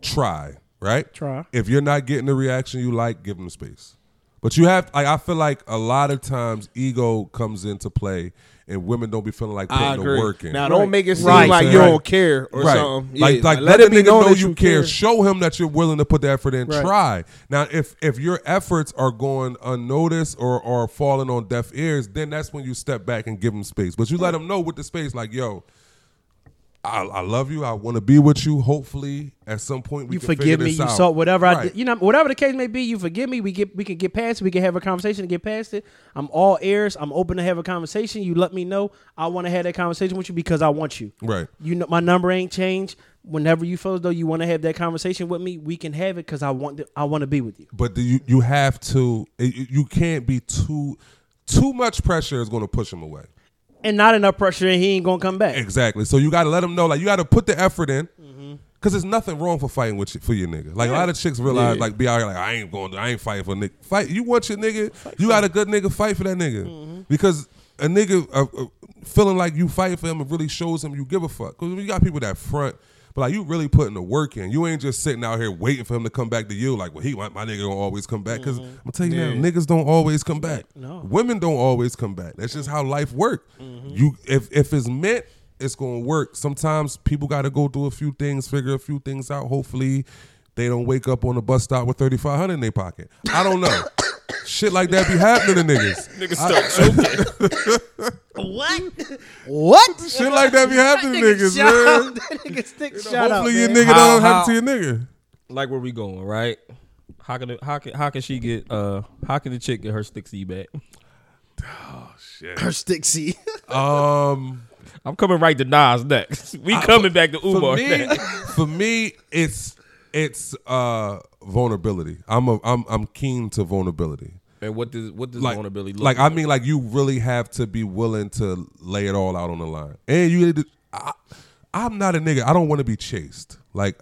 try. Right. Try. If you're not getting the reaction you like, give them space. But you have, like, I feel like a lot of times ego comes into play, and women don't be feeling like I putting the work in. Now, Right. don't make it seem Right. like you don't care or right. something. Like, Yeah, like, let, let, it be nigga known know that you care. Show him that you're willing to put the effort in. Right. Try. Now, if if your efforts are going unnoticed or or falling on deaf ears, then that's when you step back and give him space. But you let him know with the space, like, yo, I, I love you. I want to be with you. Hopefully, at some point, we You can forgive me. You out. saw whatever I did. You know, whatever the case may be. You forgive me. We get we can get past it. We can have a conversation and get past it. I'm all ears. I'm open to have a conversation. You let me know. I want to have that conversation with you because I want you. Right. You know, my number ain't changed. Whenever you feel as though you want to have that conversation with me, we can have it because I want to, I want to be with you. But do you you have to. You can't be too. Too much pressure is going to push him away. And not enough pressure, and he ain't gonna come back. Exactly. So you got to let him know, like you got to put the effort in, Mm-hmm. because there's nothing wrong for fighting with you, for your nigga. Like a lot of chicks realize, Yeah. like be out here, like I ain't going, to I ain't fighting for a nigga. Fight. You want your nigga. you got a good nigga. Fight for that nigga, Mm-hmm. because a nigga uh, uh, feeling like you fighting for him, it really shows him you give a fuck. Because you got people that front. But like you really putting the work in. You ain't just sitting out here waiting for him to come back to you. Like, well, he my, my nigga don't always come back. Because mm-hmm. I'm gonna tell you Yeah. now, niggas don't always come back. No. Women don't always come back. That's just how life work. Mm-hmm. You if if it's meant, it's gonna work. Sometimes people got to go through a few things, figure a few things out. Hopefully, they don't wake up on the bus stop with thirty five hundred in their pocket. I don't know. (coughs) (coughs) (coughs) Shit like that be happening to niggas. (laughs) Niggas start choking. What? what? Shit like that be happening to niggas, Shut man. (laughs) That nigga stick shut up. Hopefully your man. nigga How- don't how- happen to your nigga. like where we going, right? How can it, how can how can she get uh how can the chick get her stick C back? Oh shit. Her stick C. (laughs) Um, I'm coming right to Nas next. We coming back to Umar. for Umar me, next. for me, it's it's uh vulnerability. I'm a I'm I'm keen to vulnerability. And what does what does like, vulnerability look like Like I mean, like you really have to be willing to lay it all out on the line, and you. to- I, I'm not a nigga. I don't want to be chased. Like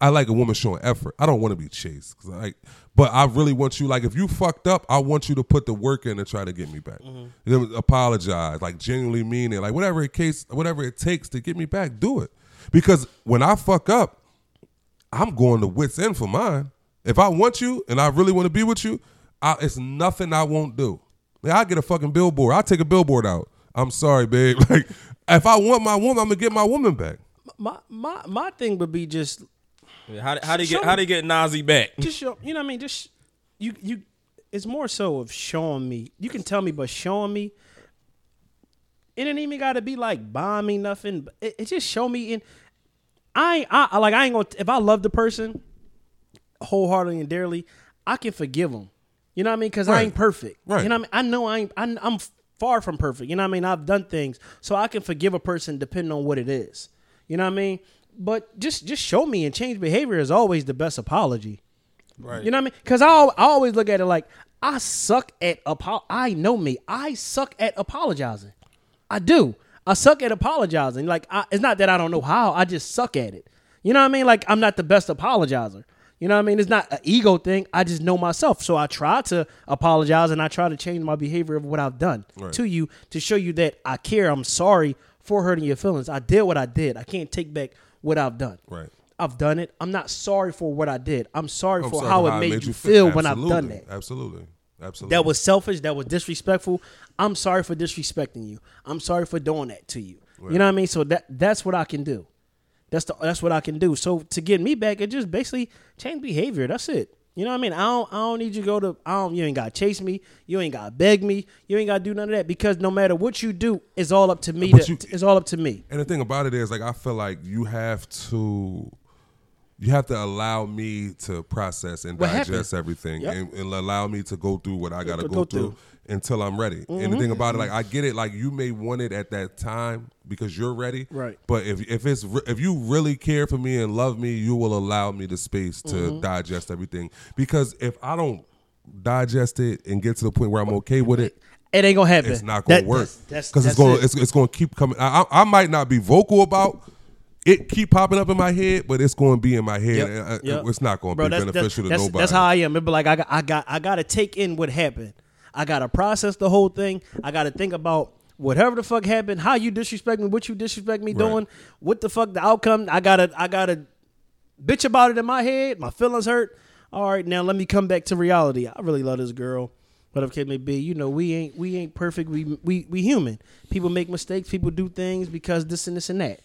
I like a woman showing effort. I don't want to be chased. Like, but I really want you. Like, if you fucked up, I want you to put the work in to try to get me back. Mm-hmm. Then apologize, like genuinely mean it, like whatever it case, whatever it takes to get me back. Do it, because when I fuck up, I'm going to wits end for mine. If I want you and I really want to be with you, I, it's nothing I won't do. Like, I get a fucking billboard. I'll take a billboard out. I'm sorry, babe. (laughs) Like if I want my woman, I'm gonna get my woman back. my my my thing would be just How how they Show get how they get Nazi back? (laughs) just show you know what I mean just you you it's more so of showing me you can tell me but showing me it ain't even got to be like buying me nothing it, it just show me in I ain't I I- like I ain't gonna if I love the person wholeheartedly and dearly, I can forgive them. You know what I mean? Because I ain't perfect. Right. You know what I mean? I know I ain't. I'm, I'm far from perfect. You know what I mean? I've done things, so I can forgive a person depending on what it is. You know what I mean? But just just show me and change behavior is always the best apology. Right. You know what I mean? Because I, I always look at it like I suck at apo- I know me. I suck at apologizing. I do. I suck at apologizing. Like I, it's not that I don't know how. I just suck at it. You know what I mean? Like I'm not the best apologizer. You know what I mean? It's not an ego thing. I just know myself. So I try to apologize and I try to change my behavior of what I've done Right. to you to show you that I care. I'm sorry for hurting your feelings. I did what I did. I can't take back what I've done. Right. I've done it. I'm not sorry for what I did. I'm sorry I'm for sorry how it made, you feel when I've done that. Absolutely. Absolutely. That was selfish. That was disrespectful. I'm sorry for disrespecting you. I'm sorry for doing that to you. You know what I mean? So that that's what I can do. That's the that's what I can do. So to get me back, it just basically change behavior. That's it. You know what I mean? I don't I don't need you to go to I don't you ain't gotta chase me. You ain't gotta beg me. You ain't gotta do none of that because no matter what you do, it's all up to me. To, you- it's all up to me. And the thing about it is, like, I feel like you have to, you have to allow me to process and What digest happened? everything, Yep. and, and allow me to go through what I got to go, go through. Until I'm ready. And the thing about it, like, I get it. Like, you may want it at that time because you're ready, Right. But if if it's re- if you really care for me and love me, you will allow me the space to Mm-hmm. digest everything. Because if I don't digest it and get to the point where I'm okay with it, It ain't gonna happen. it's not gonna That- work that's- that's- because it's gonna it. it's, it's gonna keep coming. I, I I might not be vocal about it, keep popping up in my head, but it's going to be in my head. Yep, and, uh, yep. It's not going to be that's, beneficial that's, to nobody. That's how I am. It be like I got, I got, I got to take in what happened. I got to process the whole thing. I got to think about whatever the fuck happened, how you disrespect me, what you disrespect me Right. doing, what the fuck the outcome. I gotta, I gotta bitch about it in my head. My feelings hurt. All right, now let me come back to reality. I really love this girl. Whatever case may be, you know, we ain't we ain't perfect. We we we human. People make mistakes. People do things because this and this and that.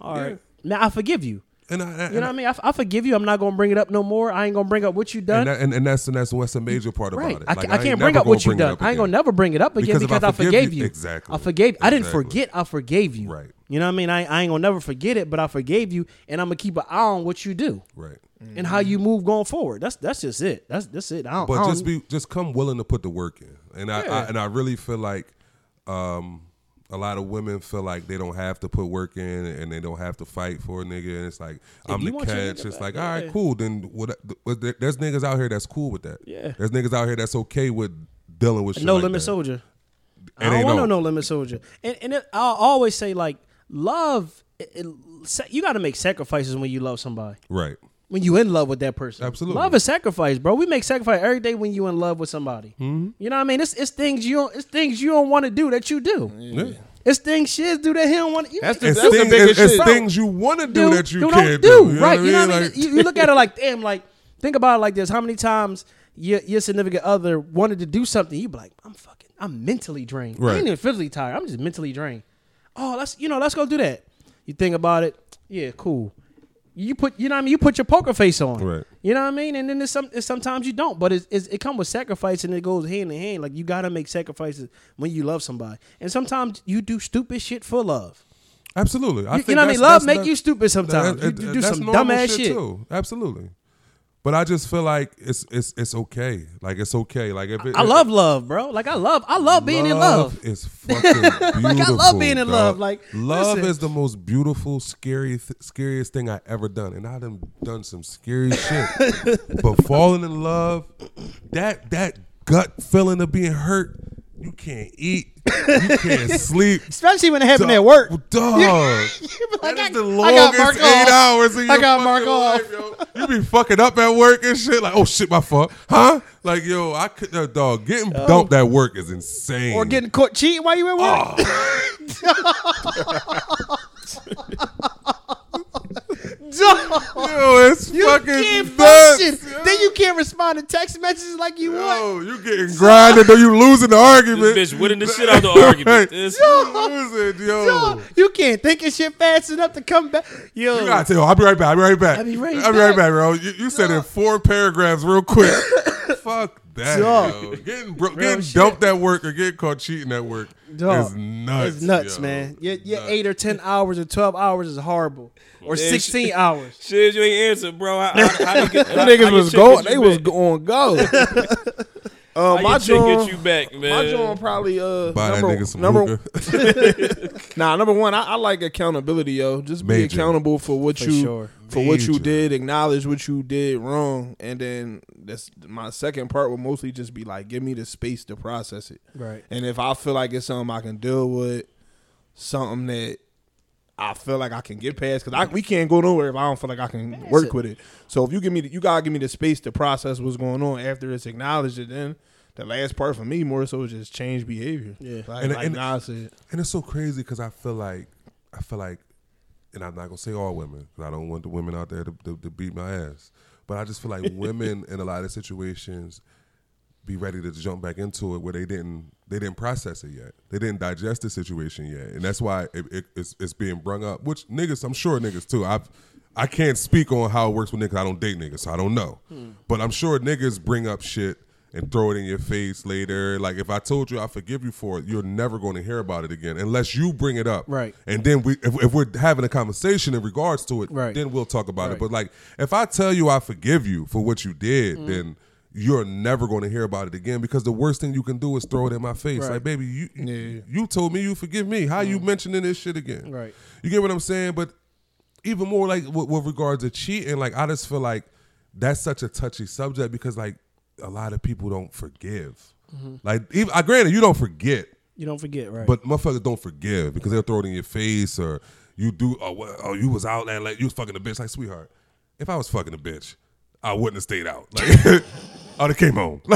All right, now I forgive you. And I, and, You know what I mean? I, I forgive you. I'm not gonna bring it up no more. I ain't gonna bring up what you done. and, that, and, and that's and that's what's the major part right. about it. I, Like, ca- I can't bring up what you done. I ain't gonna never bring it up again Because because, I I, forgave you- you. exactly. I forgave. I didn't forget. I forgave you. Right. You know what I mean? I, I ain't gonna never forget it, but I forgave you, and I'm gonna keep an eye on what you do Right. and how you move going forward. That's that's just it. That's that's it. I don't. I But just be just come willing to put the work in. And I, I and I really feel like um a lot of women feel like they don't have to put work in and they don't have to fight for a nigga. And it's like I'm the catch. It's like, all right, yeah. cool. Then what? There's niggas out here that's cool with that. Yeah. There's niggas out here that's okay with dealing with shit no like limit that. soldier. I don't want no- no limit soldier. And and it, I'll always say like love. It, you got to make sacrifices when you love somebody. Right. When you in love with that person. Absolutely. Love is sacrifice, bro. We make sacrifice every day when you in love with somebody. Mm-hmm. You know what I mean? It's, it's things you don't it's things you don't want to do that you do. Yeah. It's things shiz do that he don't want to. That's the- It's, That's things, biggest it's, it's things you want to do, that you don't can't do. do. You right. what you know what? I mean? Like- you, you look at it (laughs) like, damn, like, think about it like this. How many times your, your significant other wanted to do something, you be like, I'm fucking, I'm mentally drained. I ain't even physically tired. I'm just mentally drained. Oh, let's, you know, let's go do that. You think about it. Yeah, cool. You put, you know what I mean? You put your poker face on. Right. You know what I mean? And then there's some, it's sometimes you don't, but it's, it's, it comes with sacrifice and it goes hand in hand. Like you got to make sacrifices when you love somebody. And sometimes you do stupid shit for love. Absolutely. I You, you know what I mean? Love make that- you stupid sometimes. that- you, you do some dumbass shit. too. Absolutely. But I just feel like it's it's it's okay. Like it's okay. Like if it, I love love, bro. Like I love, I love being in love. It's fucking beautiful. (laughs) Like, I love being in dog. love. Like, love listen. is the most beautiful, scary, th- scariest thing I ever done, and I done done some scary (laughs) shit. but falling in love, that that gut feeling of being hurt, you can't eat, you can't (laughs) sleep. Especially when it happened at work. dog. (laughs) like, that I- is the got longest eight hours in I got Mark life, yo. You be fucking up at work and shit. Like, oh shit, my fuck, huh? Like, yo, I could, uh, dog, getting dumped at work is insane. Or getting caught cheating while you at work. Dog, (laughs) Yo, it's you fucking can't nuts. function. Then you can't respond to text messages like you want. Yo, you getting grinded, though you losing the argument. This bitch winning the shit out the (laughs) argument. This- you losing, yo. Dog, you can't think of shit fast enough to come back. Yo, You gotta tell. I'll be right back. I'll be right back. I'll be right I'll be right back. back, bro. You, you said in four paragraphs, real quick. (laughs) Fuck that. Dog. Yo. Getting, bro, Real getting shit. dumped at work or getting caught cheating at work Dog, is nuts. It's nuts, yo. man. Your, your Nuts. eight or ten (laughs) hours or twelve hours is horrible, or Yeah, sixteen shit. hours. Shit, you ain't answer, bro. How, how, how you get, Them niggas how your was going. get They was on go. (laughs) How uh, my your chick get joint, you back, man. my joint probably uh Buy that number, nigga some number (laughs) nah number one. I, I like accountability, yo. Just be Major. accountable for what For you sure. for what you did. Acknowledge what you did wrong, and then that's my second part. Would mostly just be like, give me the space to process it. Right. And if I feel like it's something I can deal with, something that I feel like I can get past, because we can't go nowhere if I don't feel like I can work it. with it. So if you give me, the, you gotta give me the space to process what's going on after it's acknowledged. And then the last part for me more so is just change behavior. Yeah. like, And- like and- Nas said. And it's so crazy because I feel like I feel like, and I'm not gonna say all women because I don't want the women out there to, to, to beat my ass, but I just feel like (laughs) women in a lot of situations be ready to jump back into it where they didn't they didn't process it yet. They didn't digest the situation yet, and that's why it, it, it's it's being brung up. Which niggas, I'm sure niggas too. I I can't speak on how it works with niggas. I don't date niggas, so I don't know. But I'm sure niggas bring up shit and throw it in your face later. Like if I told you I forgive you for it, you're never going to hear about it again unless you bring it up. Right. And then we, if, if we're having a conversation in regards to it, Right. then we'll talk about it. But like if I tell you I forgive you for what you did, Mm-hmm. then you're never going to hear about it again because the worst thing you can do is throw it in my face. Right. Like, baby, you Yeah. you told me you forgive me. How you mm. mentioning this shit again? Right. You get what I'm saying? But even more like with, with regards to cheating, like I just feel like that's such a touchy subject because like a lot of people don't forgive. Mm-hmm. Like, even, I granted you don't forget, You don't forget, right? but motherfuckers don't forgive because they'll throw it in your face or you do. Oh, oh you was out there like you was fucking a bitch. Like, sweetheart, if I was fucking a bitch, I wouldn't have stayed out. Like, (laughs) Oh, I'd have came home. (laughs)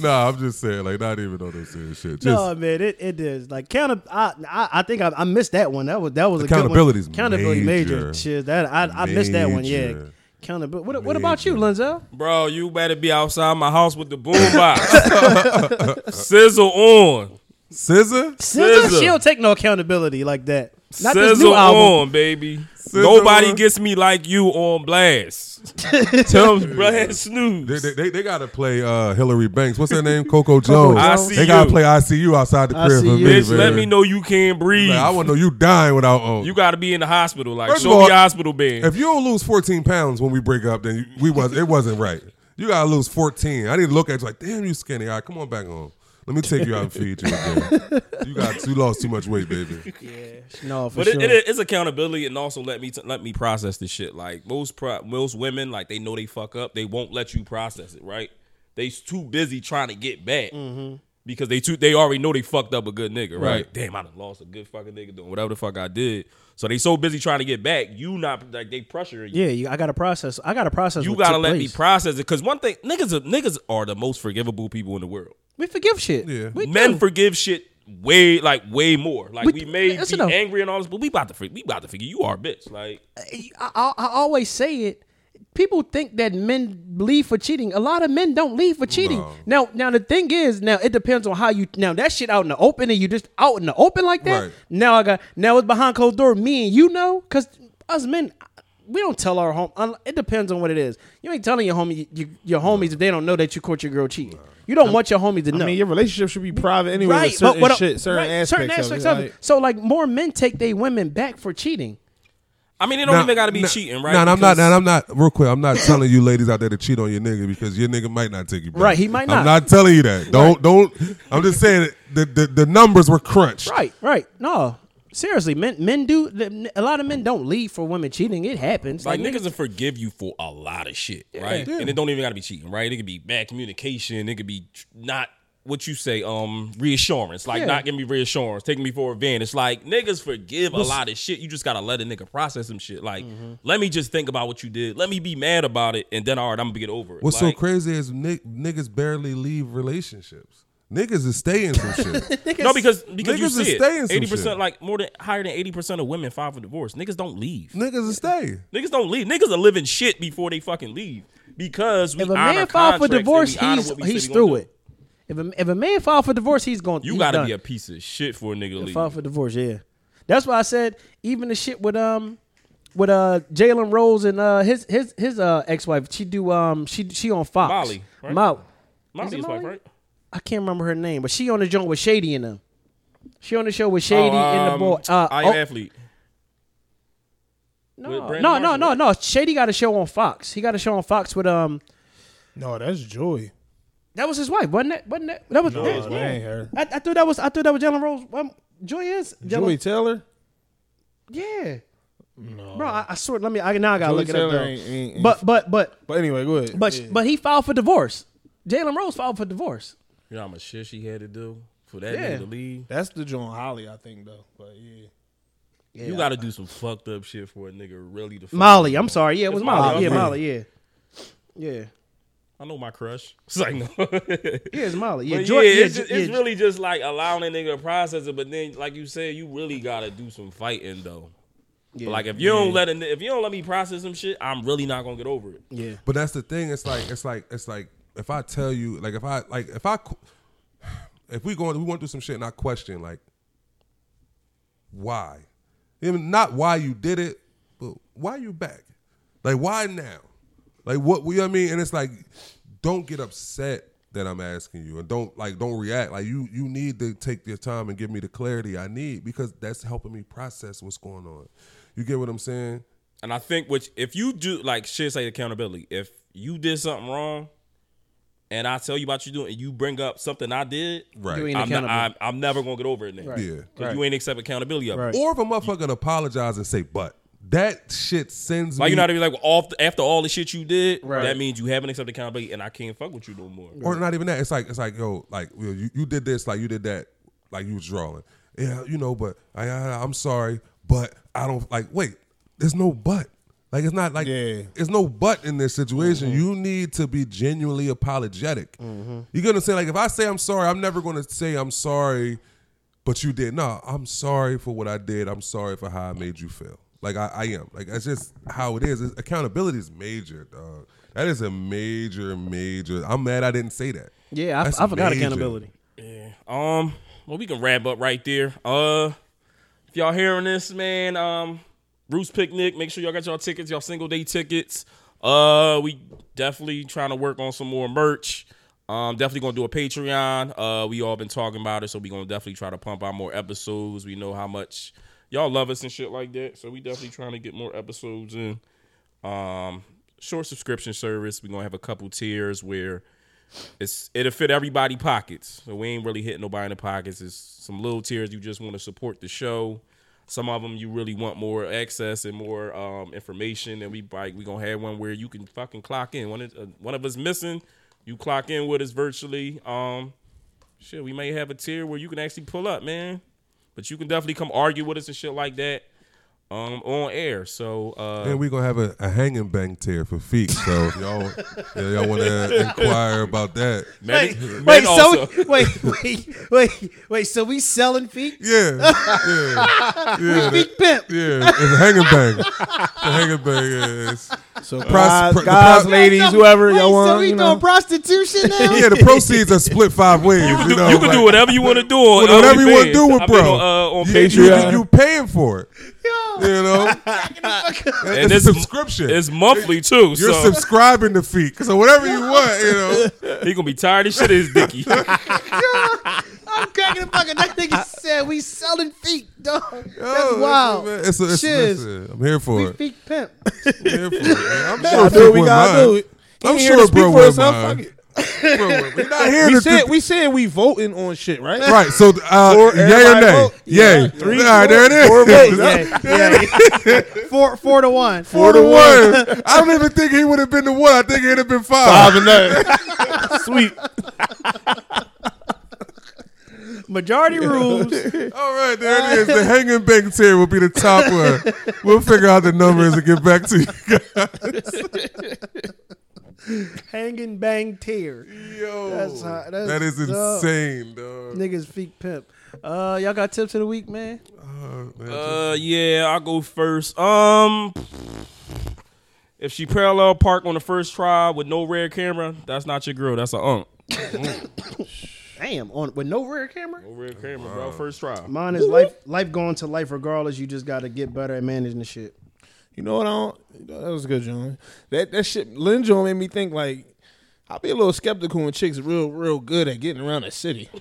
Nah, I'm just saying, like, not even on this serious shit. Just, no, man, it, it is like count. I, I I think I, I missed that one. That was that was a Accountability's good one. Accountability major. major. Shit, that I I missed that one. Yeah, Major. accountability. What, what about you, Lenzel? Bro, you better be outside my house with the boombox. (laughs) SZA on. scissor. Scissor. Scissor. She don't take no accountability like that. Not this SZA new album. on, baby. SZA Nobody on. gets me like you on blast. (laughs) Tell them blast snooze. They, they, they, they gotta play uh, Hillary Banks. What's her name? Coco Jones. Jones. They gotta play ICU outside the crib for me. Bitch, man. let me know you can't breathe. Like, I want to know you dying without oh. you got to be in the hospital. Like, First show all, me hospital bed. If you don't lose 14 pounds when we break up, then you, we was it wasn't right. You gotta lose 14. I need to look at you like, damn, you skinny. All right, come on back home. Let me take you out and feed you again. you got you lost too much weight, baby. (laughs) Yeah, no, for But sure. it, it is accountability and also let me t- let me process this shit. Like most pro- most women, like they know they fuck up, they won't let you process it. Right? They too busy trying to get back mm-hmm. because they too they already know they fucked up a good nigga. Right? Right. Damn, I done lost a good fucking nigga doing whatever the fuck I did. So they so busy trying to get back. You not like they pressure you. yeah, you, I got to process. I got to process. You gotta took let me process it because one thing niggas are, niggas are the most forgivable people in the world. We forgive shit. Yeah. we Men do. forgive shit way like way more. Like We- we, may listen be though. angry and all this, but we about to for- we about to figure you are a bitch. Like I, I, I always say it. People think that men leave for cheating. A lot of men don't leave for cheating. No. Now, now the thing is, now it depends on how you. Now that shit out in the open, and you just out in the open like that. Right. Now I got now it's behind closed door. Me and you know, because us men, we don't tell our home. It depends on what it is. You ain't telling your homie, you, your homies if they don't know that you caught your girl cheating. You don't want your homies to know. I mean, your relationship should be private anyway. right, certain but what shit, certain right, aspects, certain aspects of of it. it. So like more men take their women back for cheating. I mean, it don't even got to be nah, cheating, right? Nah, nah, I'm not. Because- I'm not. Real quick, I'm not telling you ladies out there to cheat on your nigga because your nigga might not take you back. Right, he might not. I'm not telling you that. Don't, don't. I'm just saying the, the the numbers were crunched. Right, right. No, seriously, men men do. A lot of men don't leave for women cheating. It happens. Like Like, niggas will forgive you for a lot of shit, right? And it don't even got to be cheating, right? It could be bad communication. It could be not what you say, um, reassurance, like Yeah. not giving me reassurance, taking me for a advantage. Like niggas forgive a lot of shit. You just gotta let a nigga process some shit. Like, Mm-hmm. let me just think about what you did. Let me be mad about it, and then all right, I'm gonna get over it. What's like, so crazy is niggas barely leave relationships. Niggas is staying some shit. (laughs) No, because because you Niggas is see staying it. some Eighty percent, like more than higher than eighty percent of women file for divorce. Niggas don't leave. Niggas is staying. Niggas don't leave. Niggas are living shit before they fucking leave because we if a honor man file for contracts and divorce, honor he's what we said he's we through gonna do. it. If a, if a man file for divorce, he's going. You he's gotta done. be a piece of shit for a nigga to leave. file for divorce. Yeah, that's why I said even the shit with um with uh Jalen Rose and uh his his his uh ex wife. She do um she she on Fox. Molly, right? Mo- Molly Is it is wife, Molly? right? I can't remember her name, but she on the joint with Shady in them. She on the show with Shady and the boy. Uh, I oh, am athlete. no, no, no, no, no. Shady got a show on Fox. He got a show on Fox with um. No, that's Joy. That was his wife, wasn't that? Wasn't that? That was. No, that- that ain't her. I, I thought that was. I thought that was Jalen Rose. Um, Joy is Jalen- Joey Taylor. Yeah, No, bro. I, I swear. Let me. I now I gotta Joey look it up. Ain't, ain't, ain't- But but but but anyway, go ahead. but Yeah. but he filed for divorce. Jalen Rose filed for divorce. You know how much shit she had to do for that Yeah. nigga to leave. that's the John Holly, I think, though. But yeah, You got to do some fucked up shit for a nigga really to. fuck Molly. with I'm sorry. Yeah, it was Molly. Molly, Yeah. Molly. Yeah. Yeah. I know my crush. (laughs) It's like no. Yeah, it's Molly. Yeah, But Joy, yeah, yeah, it's, just, yeah, it's really just like allowing a nigga to process it. But then, like you said, you really gotta do some fighting though. yeah, Like if you don't let a, if you don't let me process some shit, I'm really not gonna get over it. yeah. But that's the thing. It's like it's like it's like if I tell you like if I like if I if we going we went through some shit and I question like why, Even not why you did it, but why you back, like why now, like what you know what I mean? And it's like don't get upset that I'm asking you and don't like don't react like you you need to take your time and give me the clarity I need because that's helping me process what's going on. You get what I'm saying? And I think which if you do like shit say accountability. If you did something wrong, and I tell you about you doing, and you bring up something I did, Right. You ain't I'm, not. I'm, I'm never gonna get over it. Then. Right. Yeah. Because Right. you ain't accept accountability of Right. it. Or if a motherfucker apologize and say, but that shit sends Like me. you know how to be like, well, off after all the shit you did, Right. that means you haven't accepted accountability, and I can't fuck with you no more. or not even that. It's like it's like yo, like you, you did this, like you did that, like you was drawing. Yeah, you know, but I, I I'm sorry, but I don't like. Wait, there's no but. Like it's not like Yeah. there's no but in this situation. You need to be genuinely apologetic. You get what I'm saying? Like if I say I'm sorry, I'm never going to say I'm sorry, but you did. No, I'm sorry for what I did. I'm sorry for how I made you feel. Like I, I am. Like that's just how it is. It's- accountability is major, dog. That is a major, major. I'm mad I didn't say that. Yeah, I, That's I forgot major. accountability. Yeah. Um, well, we can wrap up right there. Uh, if y'all hearing this, man, um, Roots Picnic, make sure y'all got y'all tickets, y'all single day tickets. Uh, we definitely trying to work on some more merch. Um, definitely gonna do a Patreon. Uh, we all been talking about it, so we gonna definitely try to pump out more episodes. We know how much y'all love us and shit like that, so we definitely trying to get more episodes in. Um, short subscription service. we gonna have a couple tiers where it's it'll fit everybody pockets. So we ain't really hitting nobody in the pockets. It's some little tiers you just want to support the show. Some of them you really want more access and more um, information. And we like we gonna have one where you can fucking clock in. One of, uh, one of us missing, you clock in with us virtually. Um, shit, we may have a tier where you can actually pull up, man. But you can definitely come argue with us and shit like that um, on air. So uh, And we gonna have a, a hanging bang tear for feet. So y'all, yeah, y'all want to inquire about that? men, Wait, men wait, also- so wait, wait, wait, wait. So we selling feet? Yeah, yeah, yeah. Feet pimp. Yeah, it's a hanging bang. It's a hanging bang. Yeah, it's, So Pros- guys, pro- the guys pros- ladies, whoever Wait, y'all so want, we you doing prostitution now? yeah, the proceeds are split five ways. You, you, know, you can like, do whatever you want to do on Whatever you wanna do with I've been bro. on, uh, on You, Patreon. you, Patreon. you paying for it. You (laughs) know, (laughs) and it's it's a subscription. It's monthly too. You're so subscribing to feet. So whatever you want, you know. (laughs) he gonna be tired of shit of his dicky. I'm cracking the fucking. That nigga said we selling feet, dog. That's Yo, wild. It's, it's, it's, Shiz. listen, I'm here for We it. feet pimp. I'm here for it. man. I'm Gotta sure do Feet what we gotta do. He I'm here sure to speak bro for wouldn't himself. mind. Fuck it. Bro, We're (laughs) not here We to said we said we voting on shit, right? Right. So, uh, Four, (laughs) yay or everybody nay? vote. Yay. Yeah, three, All right, there it is. four votes. (laughs) yeah, yeah. four, four to one. Four to one. I don't even think he would have been the one. I think it'd have been five. Five and nothing. Sweet. Majority rules. All right, there it is. The hanging bang tier will be the top one. We'll figure out the numbers and get back to you. Hanging bang tear. Yo, That's hot. That's that is dope. insane, dog. Niggas feet pimp. Uh, y'all got tips of the week, man? Uh, uh, yeah, I'll go first. Um, if she parallel park on the first try with no rear camera, that's not your girl. That's a unk. Damn, on with no rear camera. No rear camera, bro. First try. Mine is life. Life going to life regardless. You just got to get better at managing the shit. You know what I don't? You know, that was good, John. That that shit, Lynn John made me think like I'll be a little skeptical when chicks are real, real good at getting around the city. (laughs)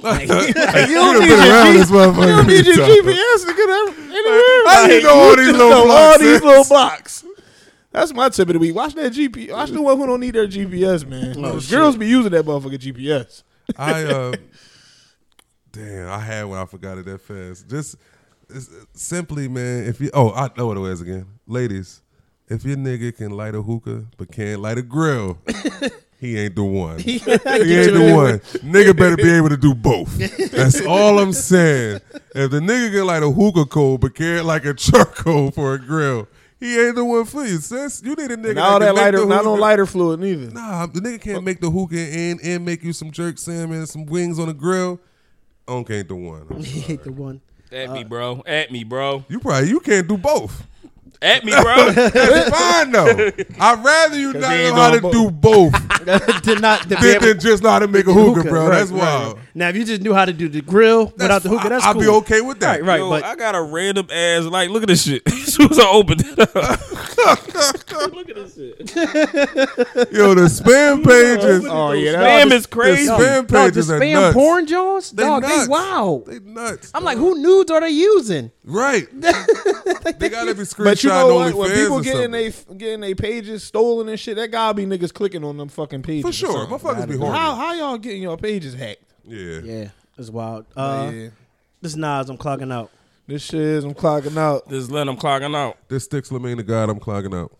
Like, like, you don't need your around G- You don't need your GPS to get out anywhere. How you Like, know all these little blocks, all these little blocks. That's my tip of the week. Watch that GPS. Watch the one who don't need their GPS, man. Oh, shit. girls be using that motherfucking GPS. I (laughs) uh, damn, I had one. I forgot it that fast. Just it's, simply, man. If you, oh, I know what it was again, ladies. If your nigga can light a hookah but can't light a grill, (laughs) he ain't the one. (laughs) he ain't the one. Nigga better be able to do both. That's all I'm saying. If the nigga can light a hookah coal but can't like a charcoal for a grill, he ain't the one for you, sis. You need a nigga. And all that that lighter, not no hookah- lighter fluid neither. Nah, the nigga can't make the hookah and and make you some jerk salmon and some wings on the grill. Onk ain't the one. (laughs) He ain't the one. At me, uh, bro. At me, bro. You probably you can't do both. At me, bro. (laughs) That's fine though. (laughs) I'd rather you not know how to doing do both (laughs) Did not to be than, able- than just know how to make a hookah, hookah, bro. right, that's wild. right. Now, if you just knew how to do the grill without the hookah, that's I'd cool. be okay with that. Right, right. Yo, but I got a random ass like. Look at this shit. as soon as I opened it up, look at this shit. Yo, the spam (laughs) pages. Oh yeah, Spam is crazy. The spam dog, pages the are spam nuts. porn Jones, They dog, nuts. they wow. They nuts. I'm like, who nudes are they using? right. (laughs) they gotta be screenshot (laughs) But you know only what? When people or getting something. they getting their pages stolen and shit, that gotta be niggas clicking on them fucking pages. For sure. something. Motherfuckers be horny. How how y'all getting your pages hacked? Yeah. Yeah, it's wild. Uh, yeah. This Nas, I'm clogging out. This shit is I'm clogging out. Just let them clogging out. This sticks Lemaine the God I'm clogging out.